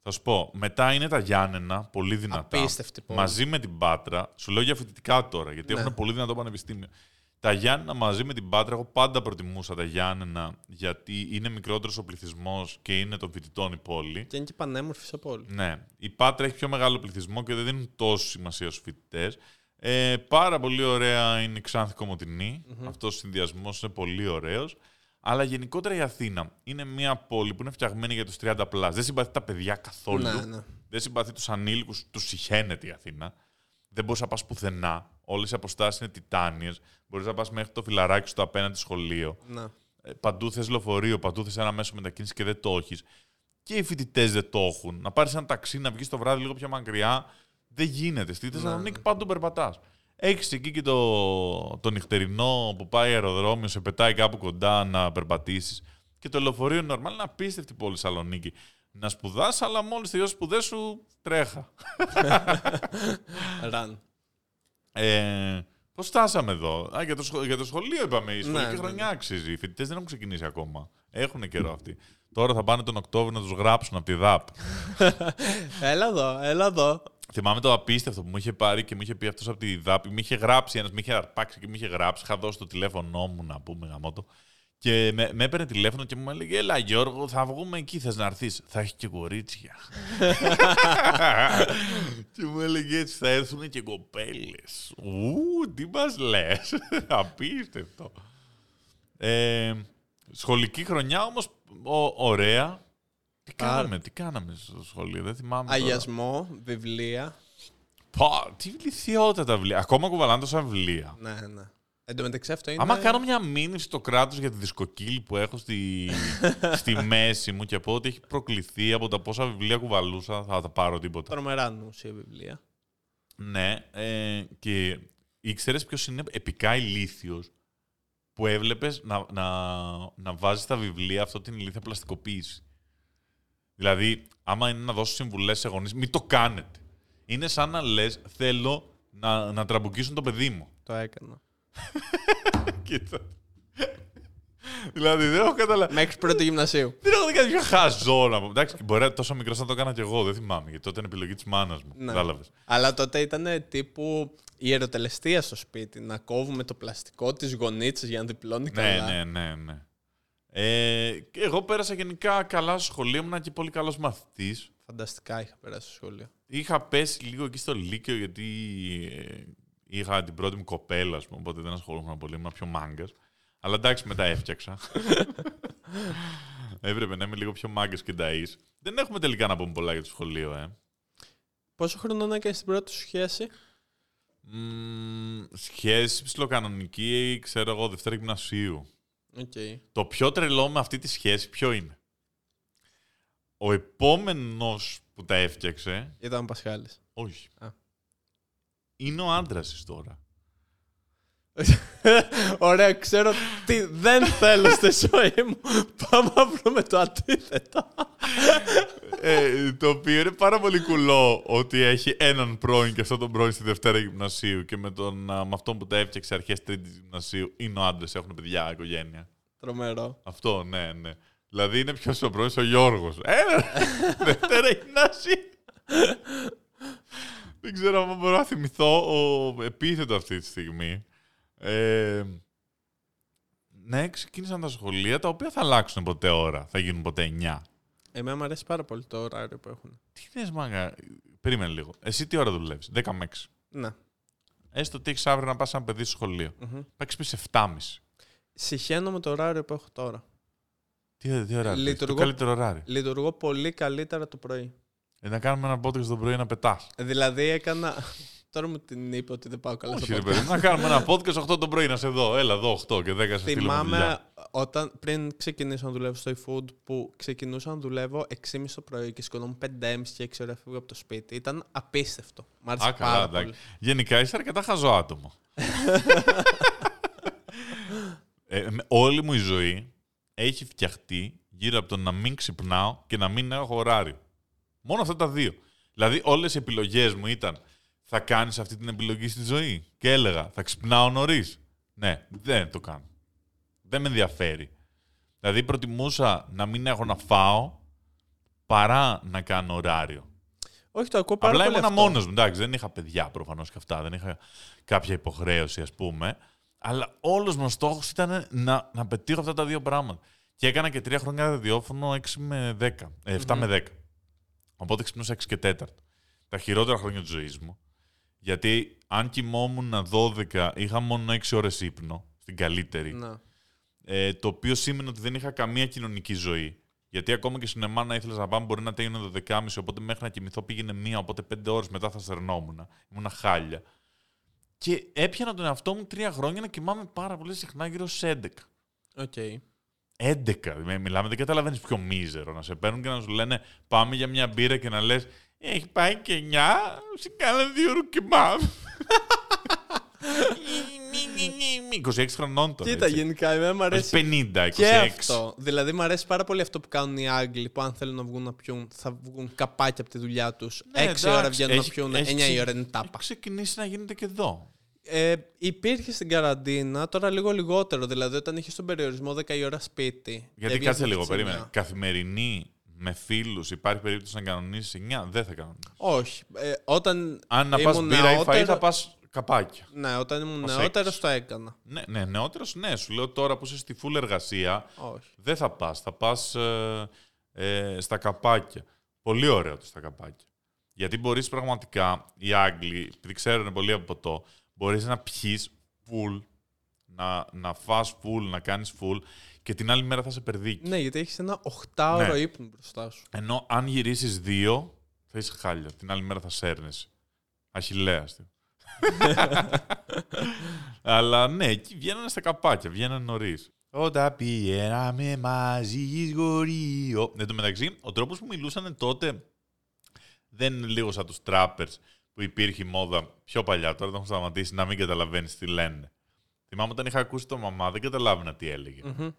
Θα σου πω, μετά είναι τα Γιάννενα, πολύ δυνατά. Απίστευτη πόλη. Μαζί με την Πάτρα, σου λέω για φοιτητικά τώρα, γιατί Ναι. έχουν πολύ δυνατό πανεπιστήμιο. Τα Γιάννενα μαζί με την Πάτρα, εγώ πάντα προτιμούσα τα Γιάννενα, γιατί είναι μικρότερος ο πληθυσμός και είναι των φοιτητών η πόλη. Και είναι και πανέμορφη σε πόλη. Ναι. Η Πάτρα έχει πιο μεγάλο πληθυσμό και δεν δίνουν τόσο σημασία στους φοιτητές. Ε, πάρα πολύ ωραία είναι η Ξάνθη Κομωτινή. Αυτός ο συνδυασμός είναι πολύ ωραίος. Αλλά γενικότερα η Αθήνα είναι μια πόλη που είναι φτιαγμένη για τους 30 πλάς. Δεν συμπαθεί τα παιδιά καθόλου. Ναι, ναι. Δεν συμπαθεί τους ανήλικους, τους συχαίνεται η Αθήνα. Δεν μπορείς να πας πουθενά. Όλες οι αποστάσεις είναι τιτάνιες. Μπορείς να πας μέχρι το φιλαράκι στο απέναντι σχολείο. Ναι. Ε, παντού θες λεωφορείο, παντού θες ένα μέσο μετακίνησης και δεν το έχεις. Και οι φοιτητές δεν το έχουν. Να πάρεις ένα ταξί, να βγεις το βράδυ λίγο πιο μακριά, δεν γίνεται. Στη Θεσσαλονίκη παντού περπατάς. Έχεις εκεί και το, το νυχτερινό που πάει αεροδρόμιο, σε πετάει κάπου κοντά να περπατήσεις. Και το λεωφορείο είναι normal, είναι απίστευτη πόλη Θεσσαλονίκη. Να σπουδάς, αλλά μόλις τελειώσει σπουδές σου, τρέχα. Ραν. Ε, Πώς φτάσαμε εδώ; Α, για, το σχολείο, για το σχολείο είπαμε. Η σχολική Ναι, ναι, χρονιά αξίζει. Οι φοιτητές δεν έχουν ξεκινήσει ακόμα. Έχουν καιρό αυτοί. Τώρα θα πάνε τον Οκτώβριο να τους γράψουν από τη ΔΑΠ. έλα εδώ, έλα εδώ. Θυμάμαι το απίστευτο που μου είχε πάρει και μου είχε πει αυτός από τη ΔΑΠ. Μου είχε γράψει ένας, μου είχε αρπάξει και μου είχε γράψει. Είχα δώσει το τηλέφωνό μου να πούμε γαμότο. Και με, με έπαιρνε τηλέφωνο και μου έλεγε: Έλα Γιώργο, θα βγούμε εκεί, θες να έρθεις; Θα έχει και κορίτσια. και μου έλεγε έτσι: Θα έρθουν και κοπέλες. Ου, τι μας λες; Απίστευτο. Ε, σχολική χρονιά όμως, ωραία. Τι Άρα. κάναμε, τι κάναμε στο σχολείο, δεν θυμάμαι. τώρα. Αγιασμό, βιβλία. Πα, τι λυθιότητα τα βιβλία. Ακόμα κουβαλάνε τόσα βιβλία. Ναι, ναι. Εν τω μεταξύ αυτό είναι. Άμα κάνω μια μήνυση στο κράτος για τη δισκοκύλη που έχω στη, στη μέση μου και πω ότι έχει προκληθεί από τα πόσα βιβλία κουβαλούσα, θα τα πάρω τίποτα. Τρομερά νουσία βιβλία. Ναι, ε, και ήξερες ποιος είναι επικά ηλίθιος που έβλεπες να, να, να βάζεις στα βιβλία αυτό την ηλίθια πλαστικοποίηση; Δηλαδή, άμα είναι να δώσω συμβουλές σε γονείς, μην το κάνετε. Είναι σαν να λες: Θέλω να, να τραμπουκίσουν το παιδί μου. Το έκανα. Κοίτα. δηλαδή δεν έχω καταλάβει. Μέχρι πρώτο γυμνασίου. Δεν έχω δει κάτι πιο χαζό να πω. Εντάξει, μπορεί να τόσο μικρός να το έκανα κι εγώ, δεν θυμάμαι. Γιατί τότε είναι επιλογή της μάνας μου. Ναι. Κατάλαβες. Αλλά τότε ήταν τύπου η ερωτελεστία στο σπίτι. Να κόβουμε το πλαστικό της γονίτσας για να διπλώνει Ναι, καλά. ναι, ναι, ναι. Ε, και εγώ πέρασα γενικά καλά στο σχολείο, ήμουν και πολύ καλός μαθητής. Φανταστικά είχα περάσει στο σχολείο. Είχα πέσει λίγο εκεί στο Λύκειο γιατί ε, είχα την πρώτη μου κοπέλα, ας πούμε, οπότε δεν ασχολούμαι πολύ, ήμουν πιο μάγκας. Αλλά εντάξει, μετά έφτιαξα. Έπρεπε να είμαι λίγο πιο μάγκας και νταΐς. Δεν έχουμε τελικά να πούμε πολλά για το σχολείο, ε. Πόσο χρόνο έκανες στην πρώτη σου σχέση, Μ, σχέση ψιλοκανονική, ξέρω εγώ, Δευτέρα Γυμνασίου. Οκ. Το πιο τρελό με αυτή τη σχέση ποιο είναι; Ο επόμενος που τα έφτιαξε, Ήταν ο Πασχάλης. όχι. Α. Είναι ο άντρας της τώρα. Ωραία, ξέρω τι δεν θέλω στη ζωή μου. Πάμε να βρούμε το αντίθετο. ε, το οποίο είναι πάρα πολύ κουλό ότι έχει έναν πρώην και αυτό τον πρώην στη Δευτέρα Γυμνασίου και με, τον, α, με αυτόν που τα έφτιαξε αρχές Τρίτης Γυμνασίου είναι ο άντρας, έχουν παιδιά, οικογένεια. Τρομερό. Αυτό, ναι, ναι. Δηλαδή είναι πιο ο πρώην ο Γιώργος. Ένα, Δευτέρα Γυμνασίου. Δεν ξέρω αν μπορώ να θυμηθώ ο επίθετο αυτή τη στιγμή. Ε, ναι, ξεκίνησαν τα σχολεία τα οποία θα αλλάξουν ποτέ ώρα. Θα γίνουν ποτέ 9. Εμένα μου αρέσει πάρα πολύ το ωράριο που έχουν. Τι λες μάγκα. Περίμενε λίγο. Εσύ τι ώρα δουλεύεις. 10 με 6. Ναι. Έστω ότι έχεις αύριο να πας ένα παιδί στο σχολείο. Μμμ. Θα ξυπνήσει 7.30. Συχαίνω με το ωράριο που έχω τώρα. Τι, τι ωράριο. έχεις, Το Λειτουργώ- καλύτερο ωράριο. Λειτουργώ πολύ καλύτερα το πρωί. Ε, να κάνουμε ένα podcast το πρωί να πετάς. Δηλαδή έκανα. Τώρα μου την είπε ότι δεν πάω καλά Όχι, στο ρε podcast. παιδί, μου, να κάνουμε ένα podcast 8 το πρωί να σε δω. Έλα εδώ 8 και 10 σε στείλουμε δουλειά. Θυμάμαι όταν, πριν ξεκινήσω να δουλεύω στο eFood που ξεκινούσα να δουλεύω 6.30 το πρωί και σηκωνόμουν 5.30 και 6 ώρα φύγω από το σπίτι. Ήταν απίστευτο. Μ' άρεσε Α, καλά, πάρα εντάξει. πολύ. Γενικά είσαι αρκετά χαζό άτομο. ε, με- όλη μου η ζωή έχει φτιαχτεί γύρω από το να μην ξυπνάω και να μην έχω ωράριο. Μόνο αυτά τα δύο. Δηλαδή, όλες οι επιλογές μου ήταν θα κάνεις αυτή την επιλογή στη ζωή. Και έλεγα, θα ξυπνάω νωρίς. Ναι, δεν το κάνω. Δεν με ενδιαφέρει. Δηλαδή, προτιμούσα να μην έχω να φάω παρά να κάνω ωράριο. Όχι, το ακούω πάρα Απλά πολύ. ήμουν αυτό. μόνος μου. Εντάξει, δεν είχα παιδιά προφανώς και αυτά. Δεν είχα κάποια υποχρέωση, ας πούμε. Αλλά όλος μου ο στόχος ήταν να, να πετύχω αυτά τα δύο πράγματα. Και έκανα και τρία χρόνια ραδιόφωνο 6 με 10. Ε, 7 με 10. Οπότε ξυπνούσα 6 και 4. Τα χειρότερα χρόνια της ζωής μου. Γιατί αν κοιμόμουν 12, είχα μόνο 6 ώρες ύπνο. Στην καλύτερη. Να. Ε, το οποίο σήμαινε ότι δεν είχα καμία κοινωνική ζωή. Γιατί ακόμα και στην Εμάνα ήθελα να πάμε, μπορεί να τέλειωνε 12.30, οπότε μέχρι να κοιμηθώ πήγαινε μία, οπότε πέντε ώρες μετά θα στερνόμουν. Ήμουνα χάλια. Και έπιανα τον εαυτό μου τρία χρόνια να κοιμάμαι πάρα πολύ συχνά γύρω στις 11. Οκ. 11, με- μιλάμε, δεν καταλαβαίνεις πιο μίζερο. Να σε παίρνουν και να σου λένε πάμε για μια μπύρα και να λες Έχει πάει και 9, σε κάνα δίωρο κοιμάμαι. 26 χρονών τώρα. Κοίτα, έτσι. γενικά εμένα μου Όχι αρέσει 50, 26. και αυτό. Δηλαδή μου αρέσει πάρα πολύ αυτό που κάνουν οι Άγγλοι που αν θέλουν να βγουν να πιούν θα βγουν καπάκια από τη δουλειά τους. Ναι, 6 η ώρα εντάξει, βγαίνουν έχει- να πιούν, έχει 9 ξε- η ώρα είναι Έχει τάπα. ξεκινήσει να γίνεται και εδώ. Ε, υπήρχε στην καραντίνα, τώρα λίγο λιγότερο. Δηλαδή, όταν είχε τον περιορισμό 10 η ώρα σπίτι. Γιατί έβγαινες κάτσε μέχρι λίγο, τις περίμενε. 9. Καθημερινή με φίλους υπάρχει περίπτωση να κανονίσει 9, δεν θα κανονίσει. Όχι. Ε, όταν Αν να πας ήμουν μπύρα ή φαΐ, νεότερο- θα πας καπάκια. Ναι, όταν ήμουν Ως νεότερο έξι. το έκανα. Ναι, ναι νεότερος, ναι. Σου λέω τώρα που είσαι στη full εργασία, Όχι. δεν θα πας. Θα πας ε, στα καπάκια. Πολύ ωραίο το στα καπάκια. Γιατί μπορείς πραγματικά οι Άγγλοι, επειδή ξέρουν πολύ από ποτό, μπορείς να πιεις full, να, να φας full, να κάνεις full και την άλλη μέρα θα σε περδίκει. Ναι, γιατί έχεις ένα 8ωρο Ναι. ύπνο μπροστά σου. Ενώ αν γυρίσεις δύο, θα είσαι χάλια. Την άλλη μέρα θα σέρνεσαι. Αχιλέα. Αλλά ναι, εκεί βγαίνανε στα καπάκια, βγαίνανε νωρίς. Όταν πηγαίναμε μαζί γορείο. Εν τω μεταξύ, ο τρόπος που μιλούσαν τότε δεν είναι λίγο σαν τους τράπερς που υπήρχε η μόδα πιο παλιά. Τώρα δεν έχουν σταματήσει να μην καταλαβαίνεις τι λένε. Θυμάμαι όταν είχα ακούσει το μαμά, δεν καταλάβαινα τι έλεγε. Μμμ.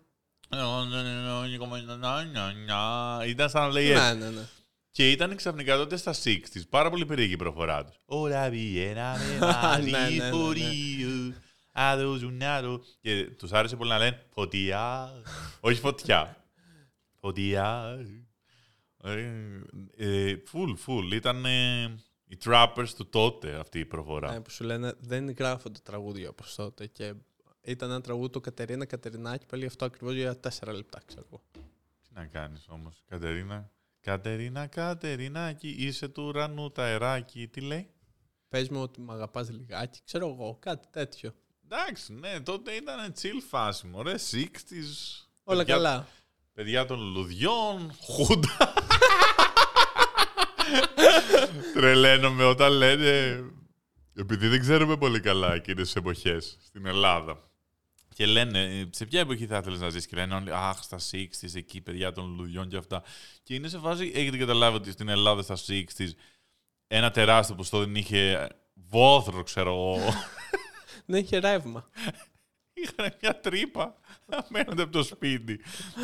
Ήταν σαν να λέει έτσι. Ναι, ναι, ναι. Και ήταν ξαφνικά τότε στα 60s. Πάρα πολύ περίεργη η προφορά του. Όλα βγαίναμε μαζί Ναι, ναι, ναι, ναι. χωρίου. Άδου, ζουνιάρου. Και του άρεσε πολύ να λένε φωτιά. Όχι φωτιά. Φωτιά. Φουλ, φουλ. Ήταν οι trappers του τότε αυτή η προφορά. Ε, που σου λένε δεν γράφονται τραγούδια όπω τότε. Και ήταν ένα τραγούδι του Κατερίνα Κατερινάκη πάλι αυτό ακριβώς για τέσσερα λεπτά, ξέρω εγώ. Τι να κάνεις όμως, Κατερίνα. Κατερίνα, Κατερινάκη, είσαι του ουρανού τα αεράκι. Τι λέει; Πες μου ότι με αγαπάς λιγάκι, ξέρω εγώ, κάτι τέτοιο. Εντάξει, ναι, τότε ήταν chill φάση, μωρέ, 60s. Όλα παιδιά, καλά. Παιδιά των λουδιών, χούντα. Τρελαίνομαι όταν λένε, επειδή δεν ξέρουμε πολύ καλά εκείνες τις εποχές στην Ελλάδα. Και λένε, σε ποια εποχή θα ήθελες να ζεις; Και λένε όλοι, αχ, στα 60s, εκεί, παιδιά των λουδιών και αυτά. Και είναι σε φάση, έχετε καταλάβει ότι στην Ελλάδα στα 60s ένα τεράστιο ποσοστό δεν είχε βόθρο, ξέρω εγώ. Δεν είχε ρεύμα. Είχαν μια τρύπα απέναντι από το σπίτι.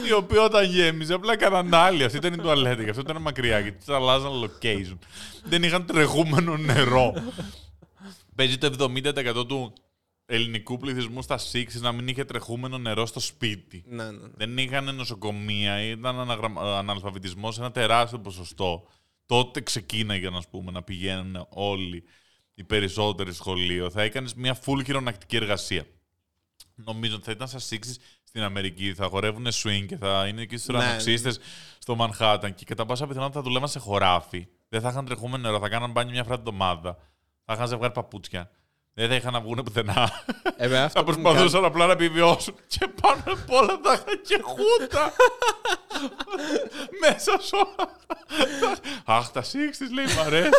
Η οποία όταν γέμιζε, απλά έκαναν άλλη. Αυτή ήταν η τουαλέτα και αυτό ήταν μακριά γιατί του αλλάζαν location. Δεν είχαν τρεχούμενο νερό. Παίζει το 70% του ελληνικού πληθυσμού στα 6 να μην είχε τρεχούμενο νερό στο σπίτι. ναι, ναι, ναι. Δεν είχαν νοσοκομεία, ήταν αναλφαβητισμός σε ένα τεράστιο ποσοστό. Τότε ξεκίναγε να, πούμε, να πηγαίνουν όλοι οι περισσότεροι σχολείο. Θα έκανες μια full χειρονακτική εργασία. Νομίζω ότι θα ήταν στα Sixes στην Αμερική, θα χορεύουν swing και θα είναι εκεί στους Ναι, ουρανοξύστε στο Manhattan και κατά πάσα πιθανότητα θα δουλεύαν σε χωράφι. Δεν θα είχαν τρεχούμενο νερό, θα κάναν μπάνιο μια φορά την εβδομάδα. Θα είχαν ζευγάρι παπούτσια. Δεν θα είχαν να βγουν πουθενά. Εμένα αυτό θα που μου προσπαθούσαν απλά να επιβιώσουν. Και πάνω απ' όλα θα είχαν και χούτα. Μέσα σε όλα. Αχ, τα Sixties λέει μ' αρέσει.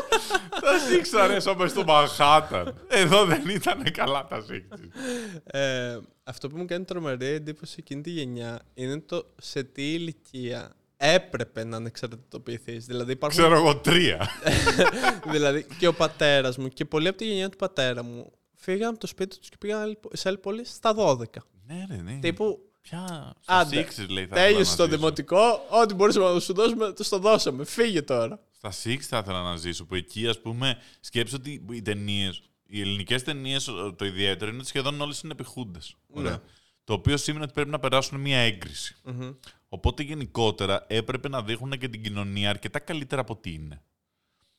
τα Sixties αρέσαμε στο Manhattan. Εδώ δεν ήταν καλά τα Sixties. Ε, αυτό που μου κάνει τρομερή εντύπωση εκείνη τη γενιά είναι το σε τι ηλικία έπρεπε να ανεξαρτητοποιηθείς. Δηλαδή, υπάρχουν, Ξέρω εγώ τρία. δηλαδή και ο πατέρας μου και πολλοί από τη γενιά του πατέρα μου φύγαν από το σπίτι τους και πήγαν σε άλλη πόλη στα 12. ναι, ναι, ναι. Τύπου Πια Άντε, στα Sixties λέει θα ήθελα τέλειωσε να το ζήσω. δημοτικό, ό,τι μπορούσαμε να σου δώσουμε, το στο δώσαμε. Φύγε τώρα. Στα Six θα ήθελα να ζήσω. Που εκεί, ας πούμε, σκέψω ότι οι ταινίες, οι ελληνικές ταινίες, το ιδιαίτερο είναι ότι σχεδόν όλες είναι επιχούντε. Ναι. Το οποίο σημαίνει ότι πρέπει να περάσουν μια έγκριση. Μμμ. Οπότε γενικότερα έπρεπε να δείχνουν και την κοινωνία αρκετά καλύτερα από ό,τι είναι.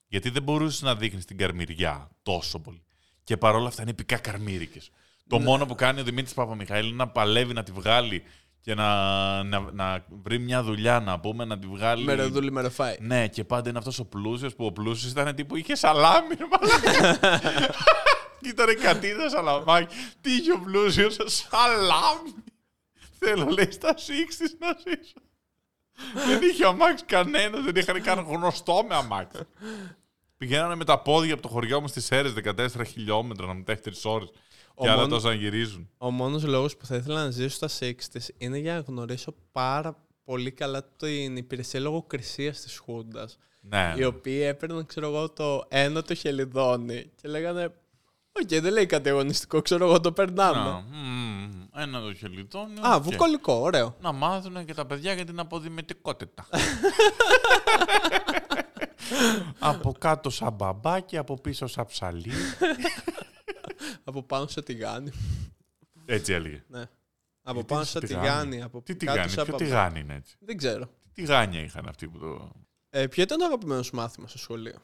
Γιατί δεν μπορούσες να δείχνεις την καρμυριά τόσο πολύ. Και παρόλα αυτά είναι επικά καρμύρικες. Το Ναι. μόνο που κάνει ο Δημήτρης Παπαμιχαήλ είναι να παλεύει να τη βγάλει και να, να, να βρει μια δουλειά, να πούμε, να τη βγάλει. Με ρεδούλη με ρεφάι. Ναι, και πάντα είναι αυτός ο πλούσιος που ο πλούσιος ήταν τύπου είχες σαλάμι, ρε μαλάκα. Και ήταν κατίδα σαλαμάκι. Τι είχε ο πλούσιος, σαλάμι. Θέλω, λέει, στα σίξι να ζήσω. δεν είχε αμάξι κανένα, δεν είχαν καν γνωστό με αμάξι. Πηγαίνανε με τα πόδια από το χωριό μου στις αίρε 14 χιλιόμετρα να μετέχει 3 ώρες. Ο Και άλλα μόνος- τόσα να γυρίζουν. Ο μόνος λόγος που θα ήθελα να ζήσω στα 60s είναι για να γνωρίσω πάρα πολύ καλά την υπηρεσία λογοκρισίας της Χούντας. Ναι. Οι οποίοι έπαιρναν, ξέρω εγώ, το ένα το χελιδόνι και λέγανε. Οκ, δεν λέει κάτι αγωνιστικό, ξέρω εγώ, το περνάμε. Να, μμμ, Ένα το χελιτόνι. Α, οκ. βουκολικό, ωραίο. να μάθουν και τα παιδιά για την αποδημητικότητα. από κάτω σαν μπαμπάκι, από πίσω σαν ψαλίδι. Από πάνω σε τηγάνι. Έτσι έλεγε. Ναι. Από Γιατί πάνω σε σε τηγάνι; τηγάνι. Από Τι κάτω τηγάνι, σαν ποιο μπαμπά. τηγάνι είναι έτσι; Δεν ξέρω. Τι τηγάνια είχαν αυτοί που το... Ε, ποιο ήταν το αγαπημένο σου μάθημα στο σχολείο;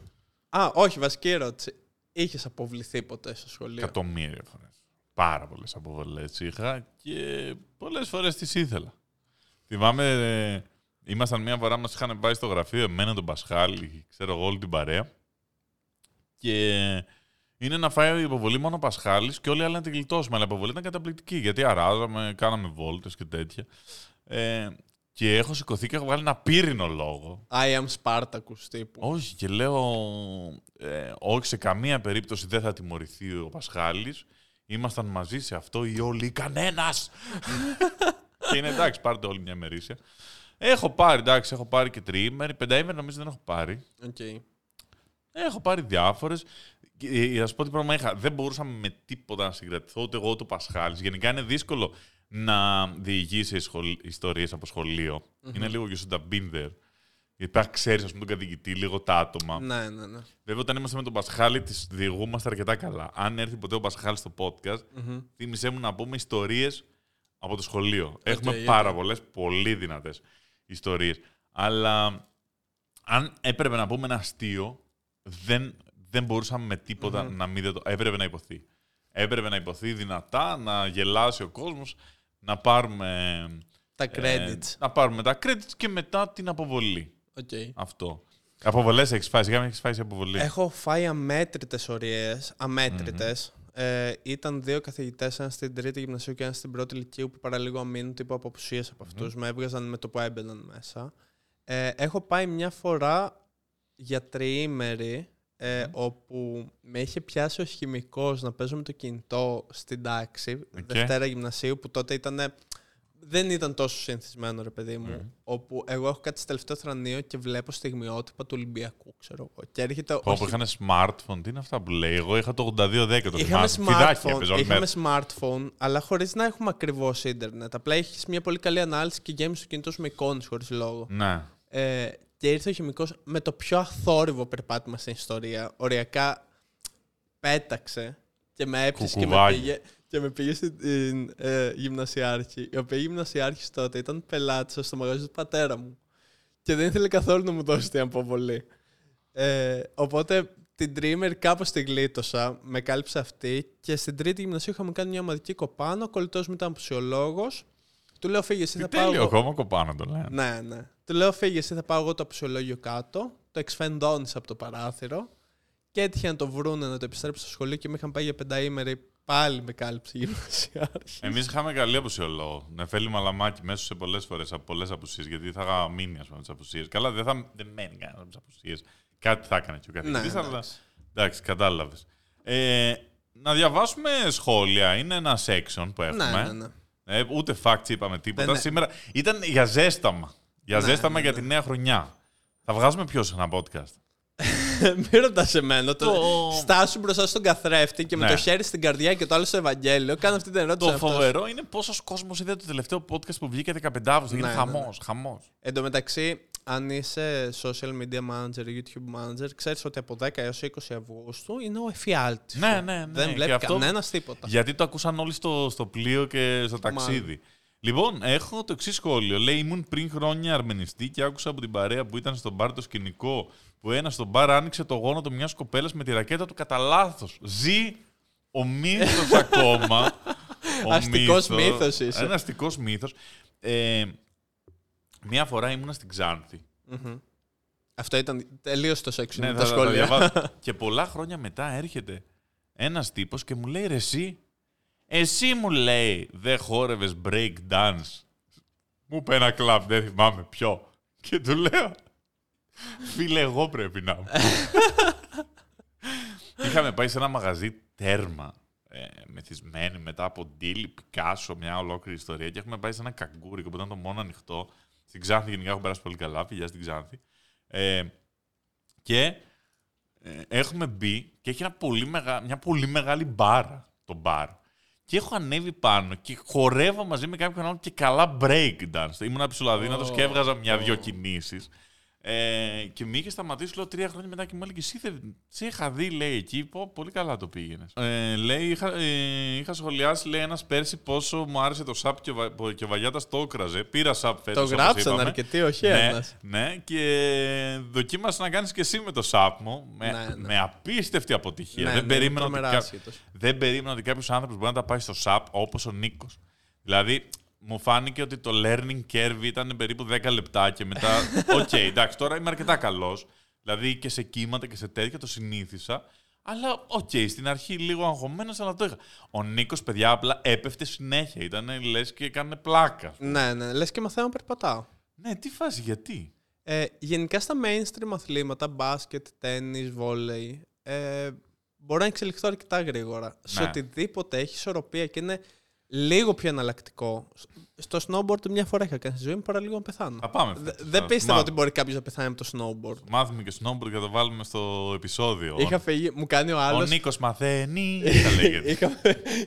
Α, όχι, βασική ερώτηση. Είχες αποβληθεί ποτέ στο σχολείο; Εκατομμύρια φορές. Πάρα πολλές αποβολές είχα και πολλές φορές τις ήθελα. Θυμάμαι, ε, ήμασταν μία φορά, μας είχαν πάει στο γραφείο, εμένα τον Πασχάλη, ξέρω εγώ όλη την παρέα. Και είναι να φάει η υποβολή μόνο ο Πασχάλης και όλοι οι άλλοι να την γλιτώσουμε. Αλλά η υποβολή ήταν καταπληκτική, γιατί αράζαμε, κάναμε βόλτες και τέτοια. Ε, και έχω σηκωθεί και έχω βγάλει ένα πύρινο λόγο. I am Spartacus τύπου. Όχι, και λέω, ε, όχι σε καμία περίπτωση δεν θα τιμωρηθεί ο Πασχάλης. Ήμασταν μαζί σε αυτό ή όλοι ή κανένας. και είναι εντάξει, πάρτε όλοι μια ημερήσια. Έχω πάρει, εντάξει, έχω πάρει και τριήμερη. Πενταήμερη νομίζω δεν έχω πάρει. Οκ. Έχω πάρει διάφορες. Για να σου πω τι πρόβλημα είχα. Δεν μπορούσα με τίποτα να συγκρατηθώ, ούτε εγώ ούτε ο Πασχάλης. Γενικά είναι δύσκολο να διηγηθείς ιστορίες από σχολείο. Είναι λίγο και should've been there. Γιατί ξέρεις, ας πούμε, τον καθηγητή, λίγο τα άτομα. Ναι, ναι, ναι. Βέβαια, όταν είμαστε με τον Πασχάλη, τη διηγούμαστε αρκετά καλά. Αν έρθει ποτέ ο Πασχάλη στο podcast, Μμμ. θύμισέ μου να πούμε ιστορίες από το σχολείο. Έχουμε οκ. πάρα πολλές, πολύ δυνατές ιστορίες. Αλλά αν έπρεπε να πούμε ένα αστείο, δεν, δεν μπορούσαμε με τίποτα να μην δεν το. Έπρεπε να ειπωθεί. Έπρεπε να ειπωθεί δυνατά, να γελάσει ο κόσμος, να πάρουμε. Τα ε, credits. να πάρουμε τα credits και μετά την αποβολή. Οκ. Αυτό. Αποβολές έχεις φάει, σιγά μην έχεις φάει σε αποβολή. Έχω φάει αμέτρητες ωριαίες, αμέτρητες. Ε, ήταν δύο καθηγητές, ένα στην τρίτη γυμνασίου και ένα στην πρώτη λυκείου, που παραλίγο μείνω τύπου από απουσίες από αυτούς. Με έβγαζαν με το που έμπαιναν μέσα. Ε, έχω πάει μια φορά για τριήμερη, ε, όπου με είχε πιάσει ο χημικός να παίζω με το κινητό στην τάξη, Δευτέρα γυμνασίου, που τότε ήταν. Δεν ήταν τόσο συνηθισμένο, ρε παιδί μου. Όπου εγώ έχω κάτι στο τελευταίο θρανείο και βλέπω στιγμιότυπα του Ολυμπιακού, ξέρω εγώ. Και έρχεται. ο Πω, που είχαν smartphone, τι είναι αυτά που λέει; Εγώ είχα το 8210 το Είχαμε θυμάμαι. Φιδάκια smartphone, έπαιζα όλη είχαμε μέρα. smartphone, αλλά χωρίς να έχουμε ακριβώς ίντερνετ. Απλά έχεις μια πολύ καλή ανάλυση και γέμισε το κινητός σου με εικόνες χωρίς λόγο. Ναι. Ε, και ήρθε ο χημικός με το πιο αθόρυβο περπάτημα στην ιστορία. Οριακά πέταξε και με έπιασε και με Κουκουβάκι. πήγε, και με πήγε στην ε, γυμνασιάρχη. Η οποία γυμνασιάρχης τότε ήταν πελάτη στο μαγαζί του πατέρα μου. Και δεν ήθελε καθόλου να μου δώσει την αποβολή. Ε, οπότε την τρίμερ κάπως τη γλίτωσα, με κάλυψε αυτή και στην τρίτη γυμνασίου είχαμε κάνει μια ομαδική κοπάνω. Ο κολλητός μου ήταν απουσιολόγο. Του λέω φύγε, εσύ Τι θα πάω. τέλειο εγώ». ακόμα κοπάνω το λένε. Ναι, ναι. Του λέω φύγε, εσύ θα πάω εγώ το απουσιολόγιο κάτω. Το εξφεντώνεις από το παράθυρο. Και έτυχε να το βρούνε να το επιστρέψει στο σχολείο και με είχαν πάει για πενταήμερη. Πάλι με κάλυψε η γυμνασιάρχης. Εμείς είχαμε καλή απουσιολόγο. Νεφέλη Μαλαμάκη μέσα σε πολλές φορές από πολλές απουσίες. Γιατί θα είχα μείνει, ας πούμε, τις απουσίες. Καλά, δεν, θα, δεν μένει κανένα από τις απουσίες. Κάτι θα έκανε και ο καθηγητής, Ναι, αλλά. εντάξει. Εντάξει, κατάλαβες. Ε, να διαβάσουμε σχόλια. Είναι ένα section που έχουμε. Ναι, ναι, ναι. Ε, ούτε facts είπαμε τίποτα. Ναι, ναι. Σήμερα ήταν για ζέσταμα. Για Ναι, ζέσταμα ναι, για ναι. τη νέα χρονιά. Θα βγάζουμε ποιος σε ένα podcast; Μην ρωτάς εμένα. Το... Το- Στάσου μπροστά στον καθρέφτη και με Ναι. το χέρι στην καρδιά και το άλλο στο Ευαγγέλιο. Κάνω αυτή την ερώτηση. Το αυτός. φοβερό είναι πόσος κόσμος είδε το τελευταίο podcast που βγήκε 15 Αύγουστο. Ναι, Είναι ναι, χαμός, ναι. χαμός. Εν τω μεταξύ, αν είσαι social media manager, YouTube manager, ξέρεις ότι από 10 έως 20 Αυγούστου είναι ο εφιάλτης. Ναι, ναι, ναι. Δεν Και βλέπει αυτό- κανένας τίποτα. Γιατί το ακούσαν όλοι στο, στο πλοίο και στο ταξίδι. Λοιπόν, έχω το εξής σχόλιο. Λέει: Ήμουν πριν χρόνια αρμενιστή και άκουσα από την παρέα που ήταν στον μπαρ το σκηνικό που ένας στον μπαρ άνοιξε το γόνατο μιας κοπέλας με τη ρακέτα του κατά λάθος. Ζει ο μύθος ακόμα. Ο Αστικός μύθος. μύθος είσαι. Ένα αστικός μύθος. Ε, μία φορά ήμουνα στην Ξάνθη. Μμμ. Αυτό ήταν τελείως το section Ναι, με θα, τα θα το σχόλια. διαβάσω. και πολλά χρόνια μετά έρχεται ένας τύπος και μου λέει ρε εσύ, εσύ μου λέει δεν χόρευες break dance. Μου είπε ένα κλαμπ, δεν θυμάμαι ποιο. Και του λέω, φίλε εγώ πρέπει να είμαι. Είχαμε πάει σε ένα μαγαζί τέρμα, ε, μεθυσμένοι μετά από ντύλι, Πικάσο, μια ολόκληρη ιστορία και έχουμε πάει σε ένα καγκούρικο που ήταν το μόνο ανοιχτό. Στην Ξάνθη γενικά έχω περάσει πολύ καλά, φιλιά στην Ξάνθη. Ε, και ε, έχουμε μπει και έχει ένα πολύ μεγα... μια πολύ μεγάλη μπάρα το μπαρ. Και έχω ανέβει πάνω και χορεύω μαζί με κάποιον άλλον και καλά break dance. Ήμουν ψηλαδύνατος και έβγαζα μια-δυο κινήσεις. Ε, και με είχε σταματήσει λέω, τρία χρόνια μετά και μου έλεγε Εσύ δεν σε είχα δει, λέει εκεί. Πω, πολύ καλά το πήγαινες. Ε, λέει, είχα, ε, είχα σχολιάσει, λέει, ένας πέρσι πόσο μου άρεσε το σαπ και, ο Βα- και ο Βαγιάτας το έκραζε. Πήρα σαπ φέτος. Το γράψαν αρκετοί, όχι ναι, ένας. ναι, και δοκίμασες να κάνεις και εσύ με το σαπ μου. Με, Ναι, ναι. με απίστευτη αποτυχία. Ναι, δεν, ναι, περίμενα ότι τρομερά κα- άσχετος. δεν περίμενα ότι κάποιος άνθρωπος μπορεί να τα πάει στο σαπ όπως ο Νίκος. Δηλαδή, μου φάνηκε ότι το learning curve ήταν περίπου 10 λεπτά και μετά. Οκ, εντάξει, τώρα είμαι αρκετά καλός. Δηλαδή και σε κύματα και σε τέτοια το συνήθισα. Αλλά οκ, στην αρχή λίγο αγχωμένος, αλλά το είχα. Ο Νίκος, παιδιά, απλά έπεφτε συνέχεια. Ήταν λες και έκανε πλάκα. Ναι, ναι, λες και μαθαίνω να περπατάω. Ναι, τι φάση, γιατί; Ε, γενικά στα mainstream αθλήματα, μπάσκετ, τέννις, βόλεϊ, ε, μπορώ να εξελιχθώ αρκετά γρήγορα. Σε Ναι. οτιδήποτε έχει ισορροπία και είναι λίγο πιο εναλλακτικό. Στο snowboard μια φορά είχα κάνει στη ζωή μου παρά λίγο να πεθάνω. Θα πάμε. Δε- φέτος. Δεν Θα πίστευα μάθουμε. ότι μπορεί κάποιος να πεθάνει από το snowboard. Μάθουμε και snowboard και θα το βάλουμε στο επεισόδιο. Είχα φύγει, μου κάνει ο Ο άλλος. Νίκος μαθαίνει. θα λέγεται. είχαμε,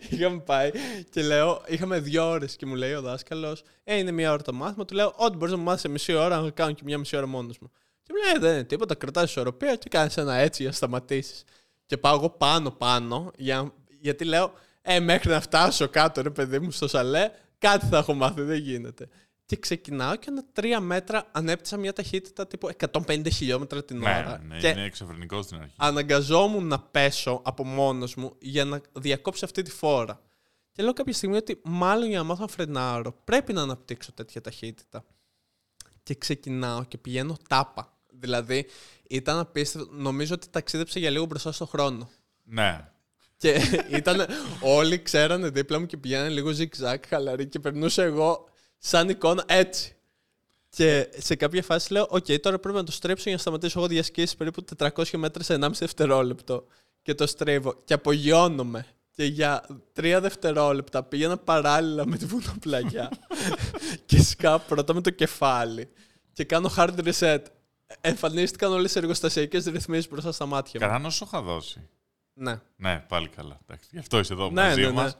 είχαμε πάει και λέω, είχαμε δύο ώρες και μου λέει ο δάσκαλος, Ε, είναι μία ώρα το μάθημα. Του λέω, Ό,τι μπορείς να μου μάθεις σε μισή ώρα, να κάνω και μία μισή ώρα μόνος μου. Και μου λέει, «Ε, Δεν είναι τίποτα, κρατάς ισορροπία και κάνεις ένα έτσι για να σταματήσεις. Και πάω εγώ πάνω-πάνω, για, γιατί λέω, Ε, μέχρι να φτάσω κάτω, ρε παιδί μου, στο σαλέ, κάτι θα έχω μάθει, δεν γίνεται. Και ξεκινάω και ένα τρία μέτρα ανέπτυσα μια ταχύτητα τύπου 150 χιλιόμετρα την ναι, ώρα. ναι, και είναι εξωφρενικός στην αρχή. αναγκαζόμουν να πέσω από μόνος μου για να διακόψω αυτή τη φόρα. Και λέω κάποια στιγμή ότι μάλλον για να μάθω να φρενάρω πρέπει να αναπτύξω τέτοια ταχύτητα. Και ξεκινάω και πηγαίνω τάπα. Δηλαδή ήταν απίστευτο. Νομίζω ότι ταξίδεψα για λίγο μπροστά στον χρόνο. Ναι. Και ήταν, όλοι ξέρανε δίπλα μου και πηγαίνανε λίγο ζιγκ ζαγκ χαλαρή και περνούσα εγώ σαν εικόνα έτσι. Και σε κάποια φάση λέω: Οκ, τώρα πρέπει να το στρίψω για να σταματήσω έχω διασχίσει περίπου 400 μέτρα σε 1,5 δευτερόλεπτο. Και το στρίβω. Και απογειώνομαι. Και για τρία δευτερόλεπτα πήγαινα παράλληλα με τη βουνοπλαγιά. και σκάω πρώτα με το κεφάλι. Και κάνω hard reset. Εμφανίστηκαν όλες οι εργοστασιακές ρυθμίσεις μπροστά στα μάτια μου. Καράνο σου είχα δώσει. Ναι. Ναι, πάλι καλά. Εντάξει, γι' αυτό είσαι εδώ Ναι, μαζί ναι, ναι. μας.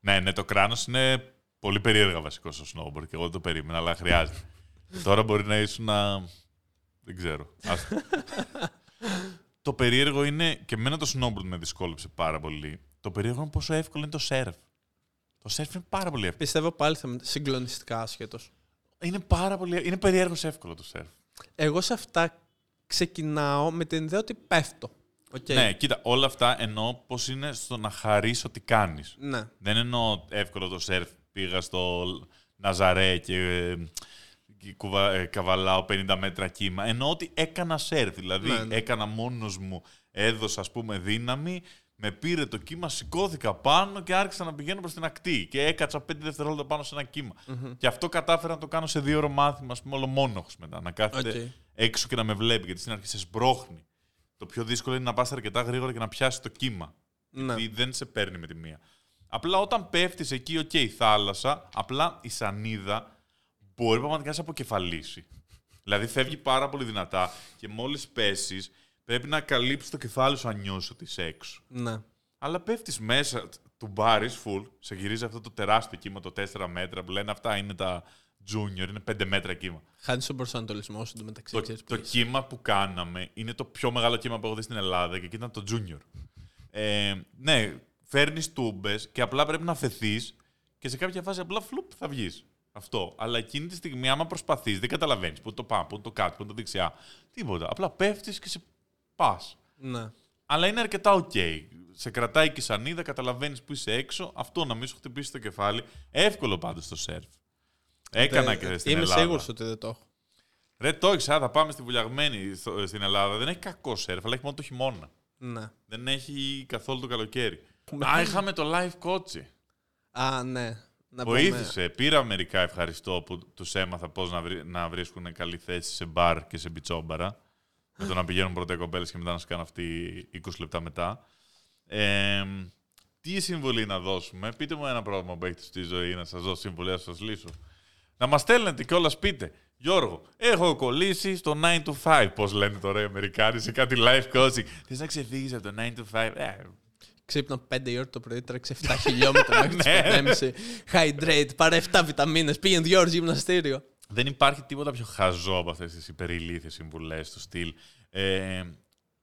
Ναι, ναι, το κράνος είναι πολύ περίεργα βασικό στο snowboard και εγώ δεν το περίμενα, αλλά χρειάζεται. Τώρα μπορεί να ήσουν να. Δεν ξέρω. Ας- το περίεργο είναι και εμένα το snowboard με δυσκόλεψε πάρα πολύ. Το περίεργο είναι πόσο εύκολο είναι το surf. Το surf είναι πάρα πολύ εύκολο. Πιστεύω πάλι θα είμαι συγκλονιστικά άσχετος. Είναι πάρα πολύ. Είναι περίεργος εύκολο το surf. Εγώ σε αυτά ξεκινάω με την ιδέα ότι πέφτω. Οκ. Ναι, κοίτα, όλα αυτά εννοώ πώς είναι στο να χαρείς ότι κάνεις. Ναι. Δεν εννοώ εύκολο το σερφ. Πήγα στο Ναζαρέ και, ε, και κουβα- ε, καβαλάω 50 μέτρα κύμα. Εννοώ ότι έκανα σερφ. Δηλαδή Ναι, ναι. έκανα μόνος μου, έδωσα ας πούμε δύναμη, με πήρε το κύμα, σηκώθηκα πάνω και άρχισα να πηγαίνω προς την ακτή. Και έκατσα 5 δευτερόλεπτα πάνω σε ένα κύμα. Και αυτό κατάφερα να το κάνω σε δίωρο μάθημα, ας πούμε, όλο μόνος μετά. Να κάθεται Οκ. έξω και να με βλέπει, γιατί στην αρχή σε σπρώχνει. Το πιο δύσκολο είναι να πας αρκετά γρήγορα και να πιάσει το κύμα. Ναι. Γιατί δεν σε παίρνει με τη μία. Απλά όταν πέφτεις εκεί, οκ, θάλασσα, απλά η σανίδα μπορεί πραγματικά να σε αποκεφαλίσει. δηλαδή φεύγει πάρα πολύ δυνατά και μόλις πέσεις, πρέπει να καλύψεις το κεφάλι σου αν νιώσεις ότι είσαι έξω. ναι. Αλλά πέφτεις μέσα, του μπάρει full, σε γυρίζει αυτό το τεράστιο κύμα, το 4 μέτρα που λένε αυτά είναι τα junior, είναι 5 μέτρα κύμα. Χάνεις τον προσανατολισμό σου εντωμεταξύ. Το, ξέρεις το ποιος. κύμα που κάναμε είναι το πιο μεγάλο κύμα που έχω δει στην Ελλάδα και εκεί ήταν το Junior. Ε, ναι, φέρνεις τούμπες και απλά πρέπει να φεθείς και σε κάποια φάση απλά φλουπ θα βγεις. Αυτό. Αλλά εκείνη τη στιγμή, άμα προσπαθείς, δεν καταλαβαίνεις πού είναι το πάνω, πού είναι το κάτω, πού είναι το δεξιά. Τίποτα. Απλά πέφτεις και σε πας. Ναι. Αλλά είναι αρκετά οκ. Σε κρατάει και η σανίδα, καταλαβαίνεις που είσαι έξω. Αυτό να μην σου χτυπήσει το κεφάλι. Εύκολο πάντως το σερφ. Έκανα Δεν- και στην Είμαι Ελλάδα. σίγουρος ότι δεν το έχω. Ρε, το έχεις, α, θα πάμε στη Βουλιαγμένη στο- στην Ελλάδα. Δεν έχει κακό σερφ, αλλά έχει μόνο το χειμώνα. Ναι. Δεν έχει καθόλου το καλοκαίρι. Α, είχαμε το life coach. Α, ναι. Να πούμε- Βοήθησε. Πήρα μερικά ευχαριστώ που τους έμαθα πώς να, βρει- να βρίσκουν καλή θέση σε μπαρ και σε μπιτσόμπαρα. με το να πηγαίνουν πρώτα οι κοπέλες και μετά να σου κάνουν αυτοί 20 λεπτά μετά. Ε, τι συμβουλή να δώσουμε; Πείτε μου ένα πρόβλημα που έχετε στη ζωή να σας δώσω συμβουλή, να σας λύσω. Να μας στέλνετε κιόλας πείτε. Γιώργο, έχω κολλήσει στο 9 to 5. Πώς λένε τώρα οι Αμερικάνοι σε κάτι live coaching. Θες να ξεφύγεις από το 9 to 5. Ε, Ξύπνα 5 η ώρα το πρωί, τρέξε 7 χιλιόμετρα μέχρι τις Ναι. 5.30. Hydrate, πάρε 7 βιταμίνες, πήγαινε 2 ώρες γυμναστήριο. Δεν υπάρχει τίποτα πιο χαζό από αυτές τις υπερηλίθιες συμβουλές του στυλ. Ε,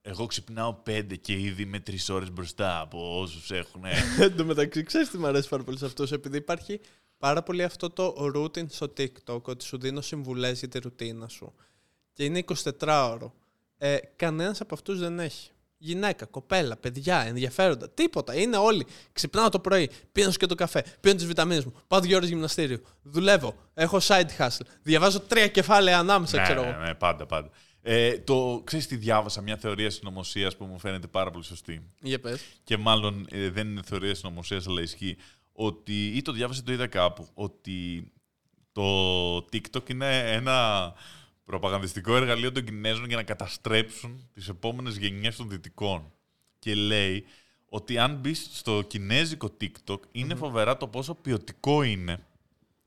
εγώ ξυπνάω πέντε και ήδη είμαι τρεις ώρες μπροστά από όσους έχουν. Εν τω μεταξύ, ξέρεις τι μου αρέσει πάρα πολύ σε αυτό, επειδή υπάρχει πάρα πολύ αυτό το routine στο TikTok, ότι σου δίνω συμβουλές για τη ρουτίνα σου. Και είναι 24ωρο. Ε, Κανένας από αυτούς δεν έχει. Γυναίκα, κοπέλα, παιδιά, ενδιαφέροντα. Τίποτα. Είναι όλοι. Ξυπνάω το πρωί, πίνω και το καφέ, πίνω τις βιταμίνες μου, πάω δύο ώρες γυμναστήριο. Δουλεύω, έχω side hustle. Διαβάζω τρία κεφάλαια ανάμεσα, ναι, ξέρω ναι, εγώ. ναι, πάντα, πάντα. Ε, το, ξέρεις τι διάβασα, μια θεωρία συνωμοσίας που μου φαίνεται πάρα πολύ σωστή. Για πες. Και μάλλον ε, δεν είναι θεωρία συνωμοσίας, αλλά ισχύει. Ότι, ή το διάβασα ή το είδα κάπου. Ότι το TikTok είναι ένα προπαγανδιστικό εργαλείο των Κινέζων για να καταστρέψουν τις επόμενες γενιές των Δυτικών. Και λέει ότι αν μπει στο κινέζικο TikTok, ειναι φοβερά το πόσο ποιοτικό είναι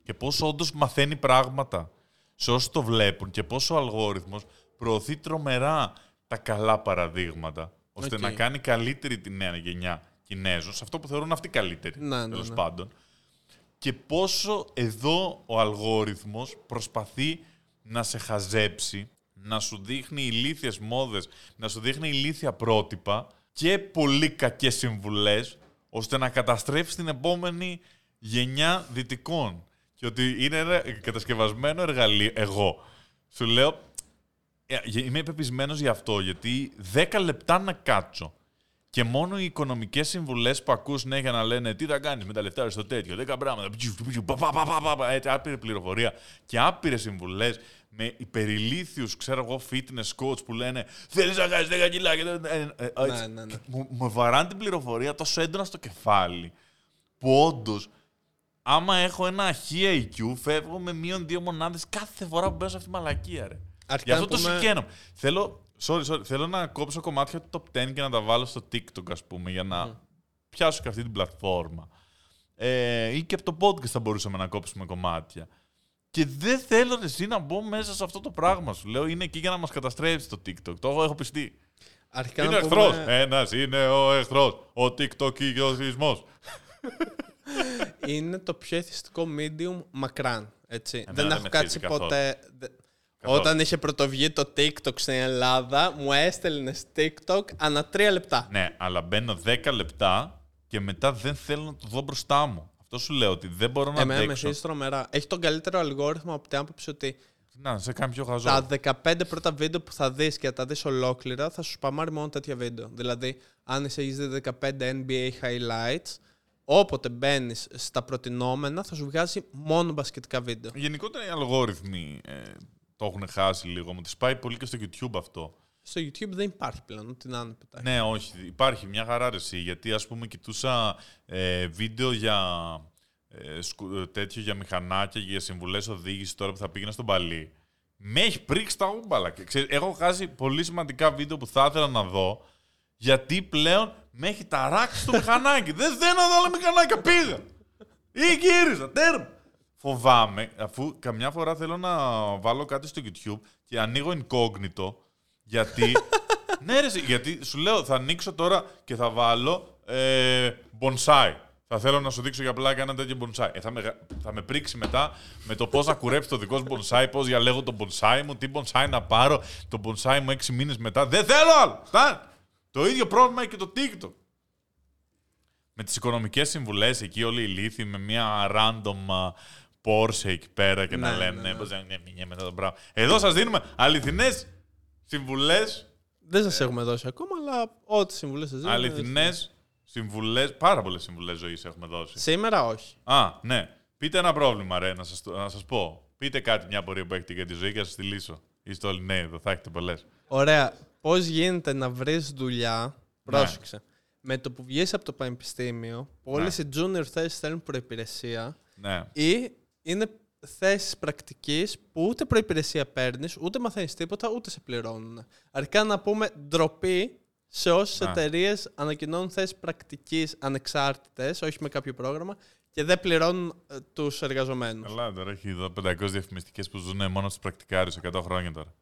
και πόσο όντως μαθαίνει πράγματα σε όσοι το βλέπουν και πόσο ο αλγόριθμος προωθεί τρομερά τα καλά παραδείγματα, ώστε Οκ. να κάνει καλύτερη τη νέα γενιά Κινέζων, σε αυτό που θεωρούν αυτοί καλύτεροι, Ναι, ναι, τέλος ναι. πάντων. Και πόσο εδώ ο αλγόριθμος προσπαθεί να σε χαζέψει, να σου δείχνει ηλίθιες μόδες, να σου δείχνει ηλίθια πρότυπα και πολύ κακές συμβουλές, ώστε να καταστρέψει την επόμενη γενιά δυτικών. Και ότι είναι ένα κατασκευασμένο εργαλείο. Εγώ σου λέω, ε, είμαι πεπισμένος γι' αυτό, γιατί 10 λεπτά να κάτσω και μόνο οι οικονομικές συμβουλές που ακούς ναι, για να λένε τι θα κάνεις με τα λεφτά σου στο τέτοιο, 10 πράγματα, πτσου, πτσου, πα, πα, πα, πα, πα, πα, έτσι, άπειρη πληροφορία και άπειρες συμβουλές με υπερηλίθιους, ξέρω εγώ, fitness coach που λένε θέλεις να κάνεις 10 κιλάκια. ε, ε, ε, ε, Ναι, ναι, ναι. Μου, μου βαράνε την πληροφορία τόσο έντονα στο κεφάλι που όντως, άμα έχω ένα χ IQ, φεύγω με μείον δύο μονάδες κάθε φορά που μπαίνω σε αυτή τη μαλακία, ρε. Αρχικά Γι' αυτό να το πούμε- συγχαίρω. Θέλω, sorry, sorry, θέλω να κόψω κομμάτια του top 10 και να τα βάλω στο TikTok, ας πούμε, για να πιάσω και αυτή την πλατφόρμα. Ε, ή και από το podcast θα μπορούσαμε να κόψουμε κομμάτια. Και δεν θέλω ρε, εσύ να μπω μέσα σε αυτό το πράγμα σου. Λέω είναι εκεί για να μας καταστρέψει το TikTok. Το έχω, έχω πιστεί. Αρχικά Είναι να εχθρός. πούμε, Ένας είναι ο εχθρός. Ο TikTok και ο σεισμό. είναι το πιο εθιστικό medium μακράν. Έτσι. Εμένα δεν δεν έχω με κάτσει θίζει καθόλου. ποτέ. δε- Καθόλου. Όταν είχε πρωτοβγεί το TikTok στην Ελλάδα, μου έστελνες TikTok ανά τρία λεπτά. Ναι, αλλά μπαίνω 10 λεπτά και μετά δεν θέλω να το δω μπροστά μου. Αυτό σου λέω ότι δεν μπορώ να Εμένα με αντέξω. θύσει τρομερά. Έχει τον καλύτερο αλγόριθμο από την άποψη ότι Να, σε κάνει πιο χαζό. τα 15 πρώτα βίντεο που θα δεις και θα τα δεις ολόκληρα θα σου σπαμάρει μόνο τέτοια βίντεο. Δηλαδή, αν είσαι έχεις δει 15 NBA highlights, όποτε μπαίνεις στα προτινόμενα θα σου βγάζει μόνο μπασκετικά βίντεο. Γενικότερα οι αλγόριθμοι ε, το έχουν χάσει λίγο. Μου τις πάει πολύ και στο YouTube αυτό. Στο YouTube δεν υπάρχει πλέον, ό,τι να είναι πετάει. Ναι, όχι. Υπάρχει μια χαρά ρε, εσύ, Γιατί ας πούμε κοιτούσα ε, βίντεο για ε, σκου- ε, τέτοιο για μηχανάκια και για συμβουλές οδήγησης τώρα που θα πήγαινα στον Παλί. Με έχει πρίξει τα ούμπαλα. Και, ξέρεις, έχω χάσει πολύ σημαντικά βίντεο που θα ήθελα να δω γιατί πλέον με έχει ταράξει το μηχανάκι. Δεν θέλω να δω άλλα μηχανάκια. Πήγα. Ή γύριζα. Τέρμα. Φοβάμαι, αφού καμιά φορά θέλω να βάλω κάτι στο YouTube και ανοίγω incognito, γιατί... ναι, ρε, εσύ, γιατί σου λέω, θα ανοίξω τώρα και θα βάλω ε, bonsai. Θα θέλω να σου δείξω για πλάκα ένα τέτοιο bonsai. Ε, θα, με, γα- θα με πρίξει μετά με το πώς να κουρέψει το δικό σου bonsai, πώς διαλέγω το bonsai μου, τι bonsai να πάρω, το bonsai μου έξι μήνες μετά. Δεν θέλω άλλο! Φτάνει! Το ίδιο πρόβλημα έχει και το TikTok με τις οικονομικές συμβουλές εκεί όλοι οι λύθοι με μια random α, Porsche εκεί πέρα και να Ναι, λένε ναι, ναι. πώς να ναι, μηνιέ μετά το πράγμα. Εδώ σας δίνουμε αληθινές συμβουλές, Δεν σας έχουμε δώσει ακόμα, αλλά ό,τι συμβουλές σας δίνουμε. αληθινές συμβουλές, πάρα πολλές συμβουλές ζωής έχουμε δώσει. Σήμερα όχι. Α, ναι. Πείτε ένα πρόβλημα ρε, να σας, το- να σας πω. Πείτε κάτι, μια πορεία που έχετε για τη ζωή και να σας τη λύσω. Είστε όλοι νέοι εδώ, θα έχετε πολλές. Ωραία. Πώς γίνεται να βρεις δουλειά. Ναι. Πρόσεξε. Με το που βγεις από το πανεπιστήμιο, πολλέ Ναι. οι junior θέσεις θέλουν προπηρεσία Ναι. ή είναι θέσεις πρακτικής που ούτε προπηρεσία παίρνεις, ούτε μαθαίνεις τίποτα, ούτε σε πληρώνουν. Αρχικά να πούμε ντροπή σε όσες Ναι. εταιρείες ανακοινώνουν θέσεις πρακτικής ανεξάρτητες, όχι με κάποιο πρόγραμμα, και δεν πληρώνουν τους εργαζομένους. Καλά, τώρα έχει εδώ 500 διαφημιστικές που ζουν μόνο στους πρακτικάριους 100 χρόνια τώρα.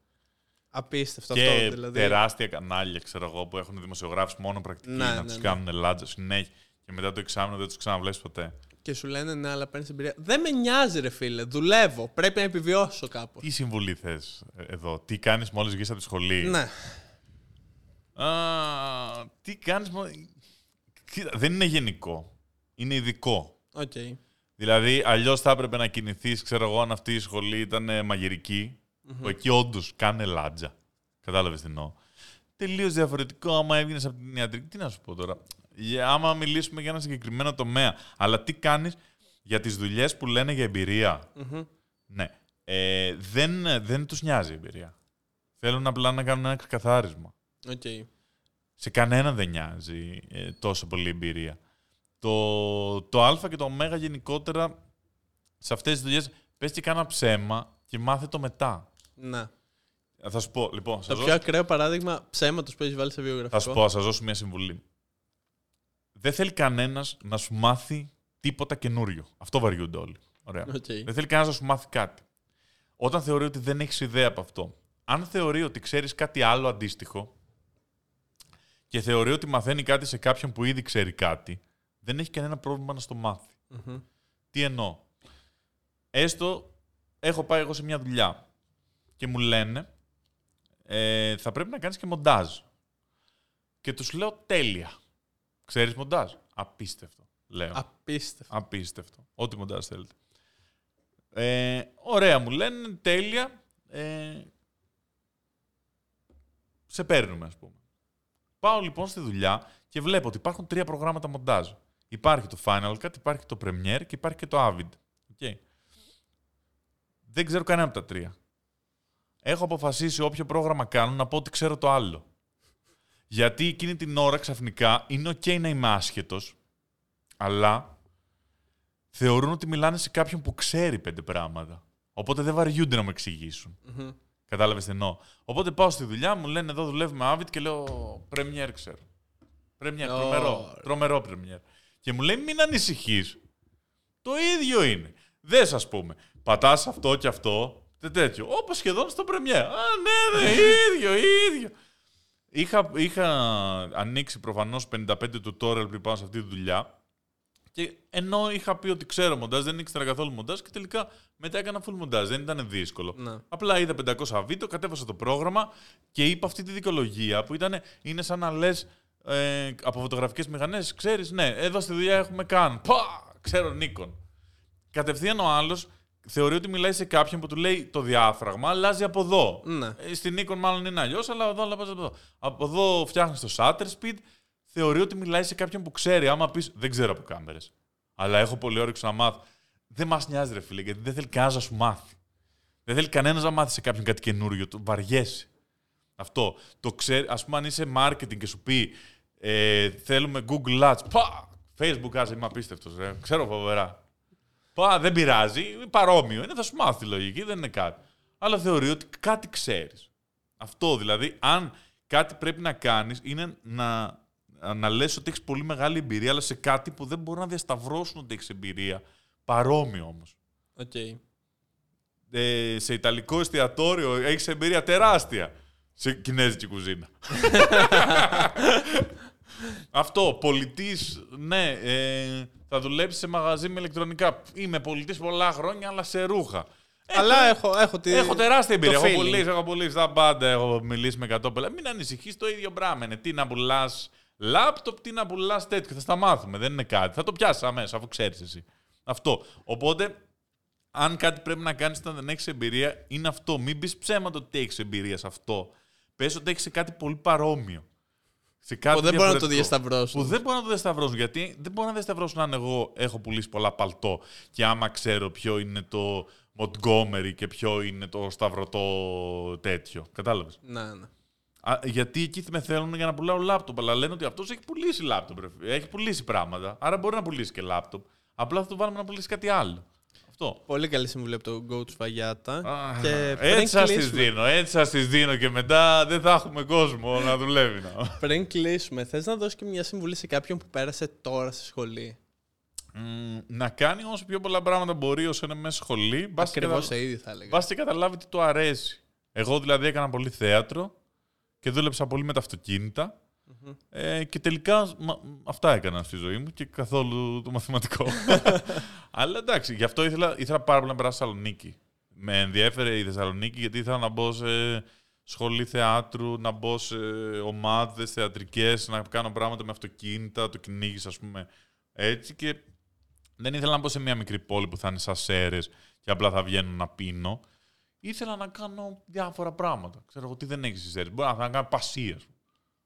Απίστευτο και αυτό. Δηλαδή. τεράστια κανάλια, ξέρω εγώ, που έχουν δημοσιογράφους μόνο πρακτική Ναι, να ναι, τους ναι. κάνουν λάτζα συνέχεια. Και μετά το εξάμεινο δεν τους ξαναβλέπεις ποτέ. Και σου λένε ναι, αλλά παίρνεις εμπειρία. Δεν με νοιάζει, ρε φίλε. Δουλεύω. Πρέπει να επιβιώσω κάπου. Τι συμβουλή θες εδώ, τι κάνεις μόλις βγεις από τη σχολή; Ναι. Α, τι κάνεις μόλις. Κοίτα, δεν είναι γενικό. Είναι ειδικό. Οκ. Δηλαδή, αλλιώς θα έπρεπε να κινηθείς, ξέρω εγώ, αν αυτή η σχολή ήταν ε, μαγειρική, που εκεί όντως κάνεις λάντζα. Κατάλαβες τι εννοώ. Τελείως διαφορετικό άμα έβγαινες από την ιατρική. Τι να σου πω τώρα; Για, άμα μιλήσουμε για ένα συγκεκριμένο τομέα. Αλλά τι κάνεις για τις δουλειές που λένε για εμπειρία; Μμμ. Ναι. Ε, δεν δεν τους νοιάζει η εμπειρία. Θέλουν απλά να κάνουν ένα ξεκαθάρισμα. Οκ. Σε κανέναν δεν νοιάζει ε, τόσο πολύ η εμπειρία. Το, το Α και το Ω γενικότερα σε αυτές τις δουλειές πες και κάνα ψέμα και μάθε το μετά. Ναι. Θα σου πω, λοιπόν, θα Το σας πιο δώσω, ακραίο παράδειγμα ψέματος που έχεις βάλει σε βιογραφικό. θα σου πω, θα σας δώσω μια συμβουλή. Δεν θέλει κανένας να σου μάθει τίποτα καινούριο. Αυτό βαριούνται όλοι. Ωραία. Οκ. Δεν θέλει κανένας να σου μάθει κάτι. Όταν θεωρεί ότι δεν έχεις ιδέα από αυτό, αν θεωρεί ότι ξέρεις κάτι άλλο αντίστοιχο και θεωρεί ότι μαθαίνει κάτι σε κάποιον που ήδη ξέρει κάτι, δεν έχει κανένα πρόβλημα να στο μάθει. Μμμ. Τι εννοώ; Έστω, έχω πάει εγώ σε μια δουλειά και μου λένε ε, θα πρέπει να κάνεις και μοντάζ. Και τους λέω τέλεια. Ξέρεις μοντάζ; Απίστευτο. Λέω. Απίστευτο. Απίστευτο. Ό,τι μοντάζ θέλετε. Ε, ωραία μου λένε, τέλεια. Ε, σε παίρνουμε, ας πούμε. Πάω λοιπόν στη δουλειά και βλέπω ότι υπάρχουν τρία προγράμματα μοντάζ. Υπάρχει το Final Cut, υπάρχει το Premiere και υπάρχει και το Avid. OK. Δεν ξέρω κανένα από τα τρία. Έχω αποφασίσει όποιο πρόγραμμα κάνω να πω ότι ξέρω το άλλο. Γιατί εκείνη την ώρα ξαφνικά είναι ok να είμαι άσχετος, αλλά θεωρούν ότι μιλάνε σε κάποιον που ξέρει πέντε πράγματα. Οπότε δεν βαριούνται να μου εξηγήσουν. Μμμ. Κατάλαβες τι εννοώ. Οπότε πάω στη δουλειά, μου λένε εδώ δουλεύουμε Avid και λέω Premiere ξέρω. Premiere, Ω, τρομερό. ρε. Τρομερό Premiere. Και μου λέει μην ανησυχείς. Το ίδιο είναι. Δες ας πούμε. Πατάς αυτό και αυτό. τε- τέτοιο. Όπως σχεδόν στο Premiere. Α, ναι, ναι, ίδιο, ίδιο. Είχα, είχα ανοίξει προφανώς 55 tutorial πριν πάω σε αυτή τη δουλειά. Και ενώ είχα πει ότι ξέρω μοντάζ, δεν ήξερα καθόλου μοντάζ και τελικά μετά έκανα full μοντάζ. Δεν ήταν δύσκολο. Ναι. Απλά είδα 500 βίντεο, κατέβασα το πρόγραμμα και είπα αυτή τη δικαιολογία που ήταν, είναι σαν να λες ε, από φωτογραφικές μηχανές, ξέρεις, ναι, εδώ στη δουλειά έχουμε καν. Πα! Ξέρω Nikon. Κατευθείαν ο άλλος θεωρεί ότι μιλάει σε κάποιον που του λέει το διάφραγμα, αλλάζει από εδώ. Ναι. Ε, Στην Nikon μάλλον είναι αλλιώς, αλλά εδώ αλλάζει από εδώ. Από εδώ φτιάχνεις το shutter speed, θεωρεί ότι μιλάει σε κάποιον που ξέρει. Άμα πεις δεν ξέρω από κάμερες. Αλλά έχω πολύ όρεξη να μάθω. Δεν μας νοιάζει, ρε φίλε, γιατί δεν θέλει κανένας να σου μάθει. Δεν θέλει κανένας να μάθει σε κάποιον κάτι καινούριο. Το βαριέσαι. Αυτό. Το ξέρει, ας πούμε, αν είσαι marketing και σου πει ε, θέλουμε Google Ads. Πα! Facebook Ads είμαι απίστευτος. Ξέρω φοβερά. Πα, δεν πειράζει. Είναι παρόμοιο. Είναι, θα σου μάθει τη λογική, δεν είναι κάτι. Αλλά θεωρεί ότι κάτι ξέρεις. Αυτό δηλαδή, αν κάτι πρέπει να κάνεις, είναι να, να λες ότι έχεις πολύ μεγάλη εμπειρία, αλλά σε κάτι που δεν μπορούν να διασταυρώσουν ότι έχεις εμπειρία. Παρόμοιο όμως. Οκ. Ε, σε ιταλικό εστιατόριο έχεις εμπειρία τεράστια. Σε κινέζικη κουζίνα. Αυτό. Πωλητής, ναι, ε, θα δουλέψει σε μαγαζί με ηλεκτρονικά. Είμαι πωλητής πολλά χρόνια, αλλά σε ρούχα. Αλλά έχω, έχω, τη... Έχω τεράστια εμπειρία. το Έχω feeling. πουλήσει, έχω πουλήσει τα πάντα. Έχω μιλήσει με 100 πελάτε. Μην ανησυχείς, το ίδιο πράγμα είναι. Τι να πουλάς λάπτοπ, τι να πουλάς τέτοιο. Θα στα μάθουμε. Δεν είναι κάτι. Θα το πιάσεις αμέσως, αφού ξέρεις εσύ. Αυτό. Οπότε, αν κάτι πρέπει να κάνεις όταν δεν έχεις εμπειρία, είναι αυτό. Μην πεις ψέματα ότι έχεις εμπειρία σε αυτό. Πες ότι έχεις κάτι πολύ παρόμοιο. Σε κάτι Που δεν μπορούν να το διαφορετικό. διασταυρώσουν. Που δεν μπορούν να το διασταυρώσουν. Γιατί δεν μπορούν να διασταυρώσουν αν εγώ έχω πουλήσει πολλά παλτό και άμα ξέρω ποιο είναι το Montgomery και ποιο είναι το σταυρωτό τέτοιο. Κατάλαβες; Ναι, ναι. Γιατί εκεί με θέλουν για να πουλάω λάπτοπ. Αλλά λένε ότι αυτός έχει πουλήσει λάπτοπ. ρε φίλε. Έχει πουλήσει πράγματα. Άρα μπορεί να πουλήσει και λάπτοπ. Απλά θα του βάλουμε να πουλήσει κάτι άλλο. Αυτό. Πολύ καλή συμβουλή από τον coach Βαγιάτα. Α, και πριν έτσι σας τις κλείσουμε, δίνω. Έτσι σας τις δίνω και μετά δεν θα έχουμε κόσμο να δουλεύει. Να. πριν κλείσουμε, θες να δώσεις και μια συμβουλή σε κάποιον που πέρασε τώρα στη σχολή; Μ, να κάνει όσο πιο πολλά πράγματα μπορεί όσο είναι μέσα σχολή. μπας και Ακριβώς κατα- το ίδιο θα έλεγα. Μπας και καταλάβει τι του αρέσει. Εγώ δηλαδή έκανα πολύ θέατρο και δούλεψα πολύ με τα αυτοκίνητα. Ε, και τελικά μα- αυτά έκανα στη ζωή μου και καθόλου το μαθηματικό. Αλλά εντάξει, γι' αυτό ήθελα, ήθελα πάρα πολύ να περάσω στη Θεσσαλονίκη. Με ενδιέφερε η Θεσσαλονίκη γιατί ήθελα να μπω σε σχολή θεάτρου, να μπω σε ομάδες θεατρικές, να κάνω πράγματα με αυτοκίνητα, το κυνήγι, ας πούμε. Έτσι και δεν ήθελα να μπω σε μια μικρή πόλη που θα είναι σαν σέρες και απλά θα βγαίνω να πίνω. Ήθελα να κάνω διάφορα πράγματα. Ξέρω εγώ τι δεν έχεις στι σέρες. Μπορεί να, να κάνω πασία.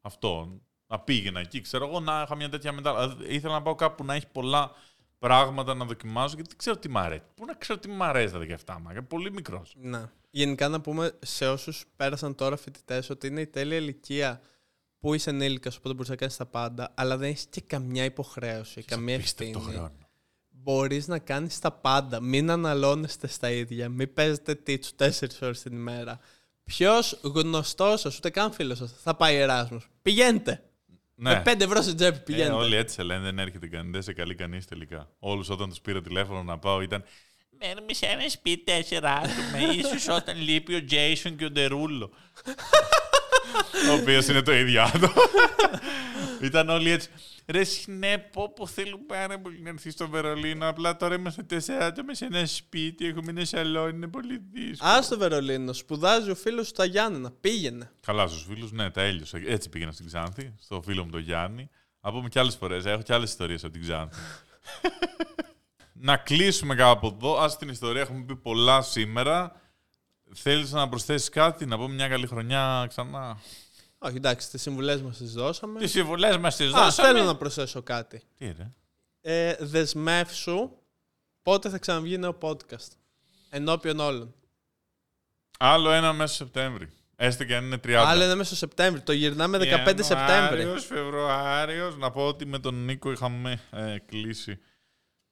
Αυτό. Να πήγαινα εκεί. Ξέρω εγώ να είχα μια τέτοια μετά. Ήθελα να πάω κάπου που να έχει πολλά πράγματα να δοκιμάσω γιατί δεν ξέρω τι μ' αρέσει. Πού να ξέρω τι μ' αρέσει τα 17 μα. Είμαι πολύ μικρός. Ναι. Γενικά να πούμε σε όσους πέρασαν τώρα φοιτητές ότι είναι η τέλεια ηλικία που είσαι ενήλικας οπότε μπορείς να κάνεις τα πάντα αλλά δεν έχεις και καμιά υποχρέωση, καμία ευθύνη. Μπορείς να κάνεις τα πάντα. Μην αναλώνεστε στα ίδια. Μην παίζετε τίτσου τέσσερις ώρες την ημέρα. Ποιος γνωστός σας, ούτε καν φίλος σας, θα πάει Εράσμος. Πηγαίνετε. Ναι. Με 5 ευρώ σε τσέπη Ε, πηγαίνετε. όλοι έτσι σε λένε, δεν έρχεται κανεί, δεν σε καλεί κανείς τελικά. Όλους όταν τους πήρα τηλέφωνο να πάω ήταν. Μένουμε σε ένα σπίτι τέσσερα άτομα. ίσως όταν λείπει ο Τζέισον και ο Ντερούλο. ο οποίος είναι το ίδιο άτομο. Ήταν όλοι έτσι. Ρε συνέπω που θέλουν πάρα πολύ να έρθει στο Βερολίνο. Απλά τώρα είμαστε τέσσερα άτομα σε ένα σπίτι. Έχουμε ένα σαλόνι, είναι πολύ δύσκολο. Α στο Βερολίνο. Σπουδάζει ο φίλος σου στα Γιάννενα. Πήγαινε. Καλά στους φίλους, ναι, τα έλειωσα. Έτσι πήγαινα στην Ξάνθη, στο φίλο μου τον Γιάννη. Να πούμε κι άλλες φορές. Έχω κι άλλες ιστορίες από την Ξάνθη. να κλείσουμε κάπου από εδώ. Α την ιστορία έχουμε πει πολλά σήμερα. Θέλεις να προσθέσεις κάτι, να πούμε μια καλή χρονιά ξανά. Όχι, εντάξει, τις συμβουλές μας τις δώσαμε. Τις συμβουλές μας τις Α, δώσαμε. θέλω να προσθέσω κάτι. Τι είναι. Ε, δεσμεύσου πότε θα ξαναβγεί νέο podcast. Ενώπιον όλων. Άλλο ένα μέσα Σεπτέμβρη. Έστω και αν είναι 30. Άλλο είναι μέσα στο Σεπτέμβρη. Το γυρνάμε 15 Σεπτέμβρη. Ιανουάριος, Φεβρουάριος. Να πω ότι με τον Νίκο είχαμε ε, κλείσει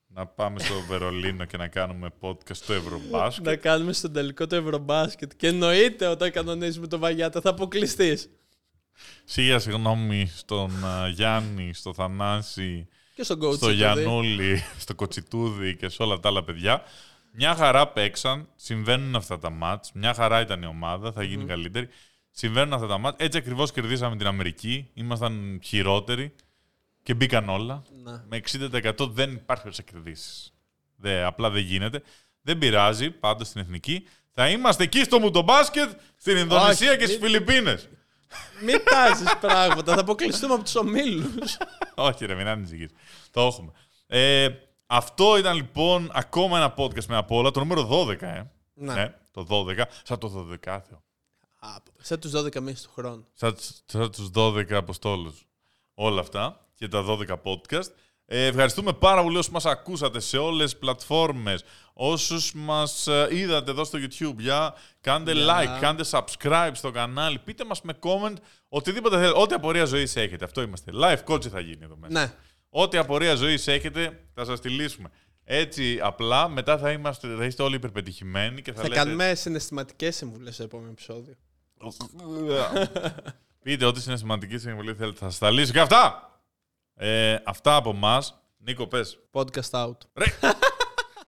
να πάμε στο Βερολίνο και να κάνουμε podcast στο Ευρωμπάσκετ. Να κάνουμε στον τελικό το Ευρωμπάσκετ. Και εννοείται όταν κανονίζουμε το Βαγιάτα θα αποκλειστείς. Σίγια συγγνώμη στον α, Γιάννη, στο Θανάση, Και στον coach. στο δηλαδή. Γιαννούλη, στο Κοτσιτούδη και σε όλα τα άλλα παιδιά. Μια χαρά παίξαν, συμβαίνουν αυτά τα μάτς. Μια χαρά ήταν η ομάδα, θα γίνει καλύτερη. Συμβαίνουν αυτά τα μάτς. Έτσι ακριβώς κερδίσαμε την Αμερική. Ήμασταν χειρότεροι και μπήκαν όλα. Να. Με 60% δεν υπάρχει να κερδίσεις. Δε, απλά δεν γίνεται. Δεν πειράζει, πάντως στην εθνική. Θα είμαστε εκεί στο μουτομπάσκετ, στην Ινδονησία Όχι, και στις μη- Φιλιππίνες. Μην τάζεις πράγματα. θα αποκλειστούμε από τους ομίλους. Όχι, ρε, μην ανησυχείς. Το έχουμε. Ε, αυτό ήταν λοιπόν ακόμα ένα podcast με απ' όλα, το νούμερο 12, ε. Ναι. Ναι, το 12, σαν το 12 Σαν τους 12 μήνες του χρόνου. σαν, τους- σαν τους 12 αποστόλους. Όλα αυτά και τα 12 podcast. Ε, ευχαριστούμε πάρα πολύ όσους μας ακούσατε σε όλες τις πλατφόρμες. Όσους μας ε, είδατε εδώ στο YouTube. Για κάντε Για. like, κάντε subscribe στο κανάλι. Πείτε μας με comment οτιδήποτε θέλετε. Ό,τι απορία ζωής έχετε. Αυτό είμαστε. Live coach θα γίνει εδώ μέσα. Ναι. Ό,τι απορία ζωής έχετε θα σας τη λύσουμε. Έτσι απλά μετά θα, είμαστε, θα είστε όλοι υπερπετυχημένοι και θα, Θα λέτε... κάνουμε συναισθηματικές συμβουλές στο επόμενο επεισόδιο. Πείτε ό,τι συναισθηματική συμβουλή θέλετε. Θα σας τα λύσω και αυτά. Ε, αυτά από εμά. Νίκο, πες. Podcast out. Ρε,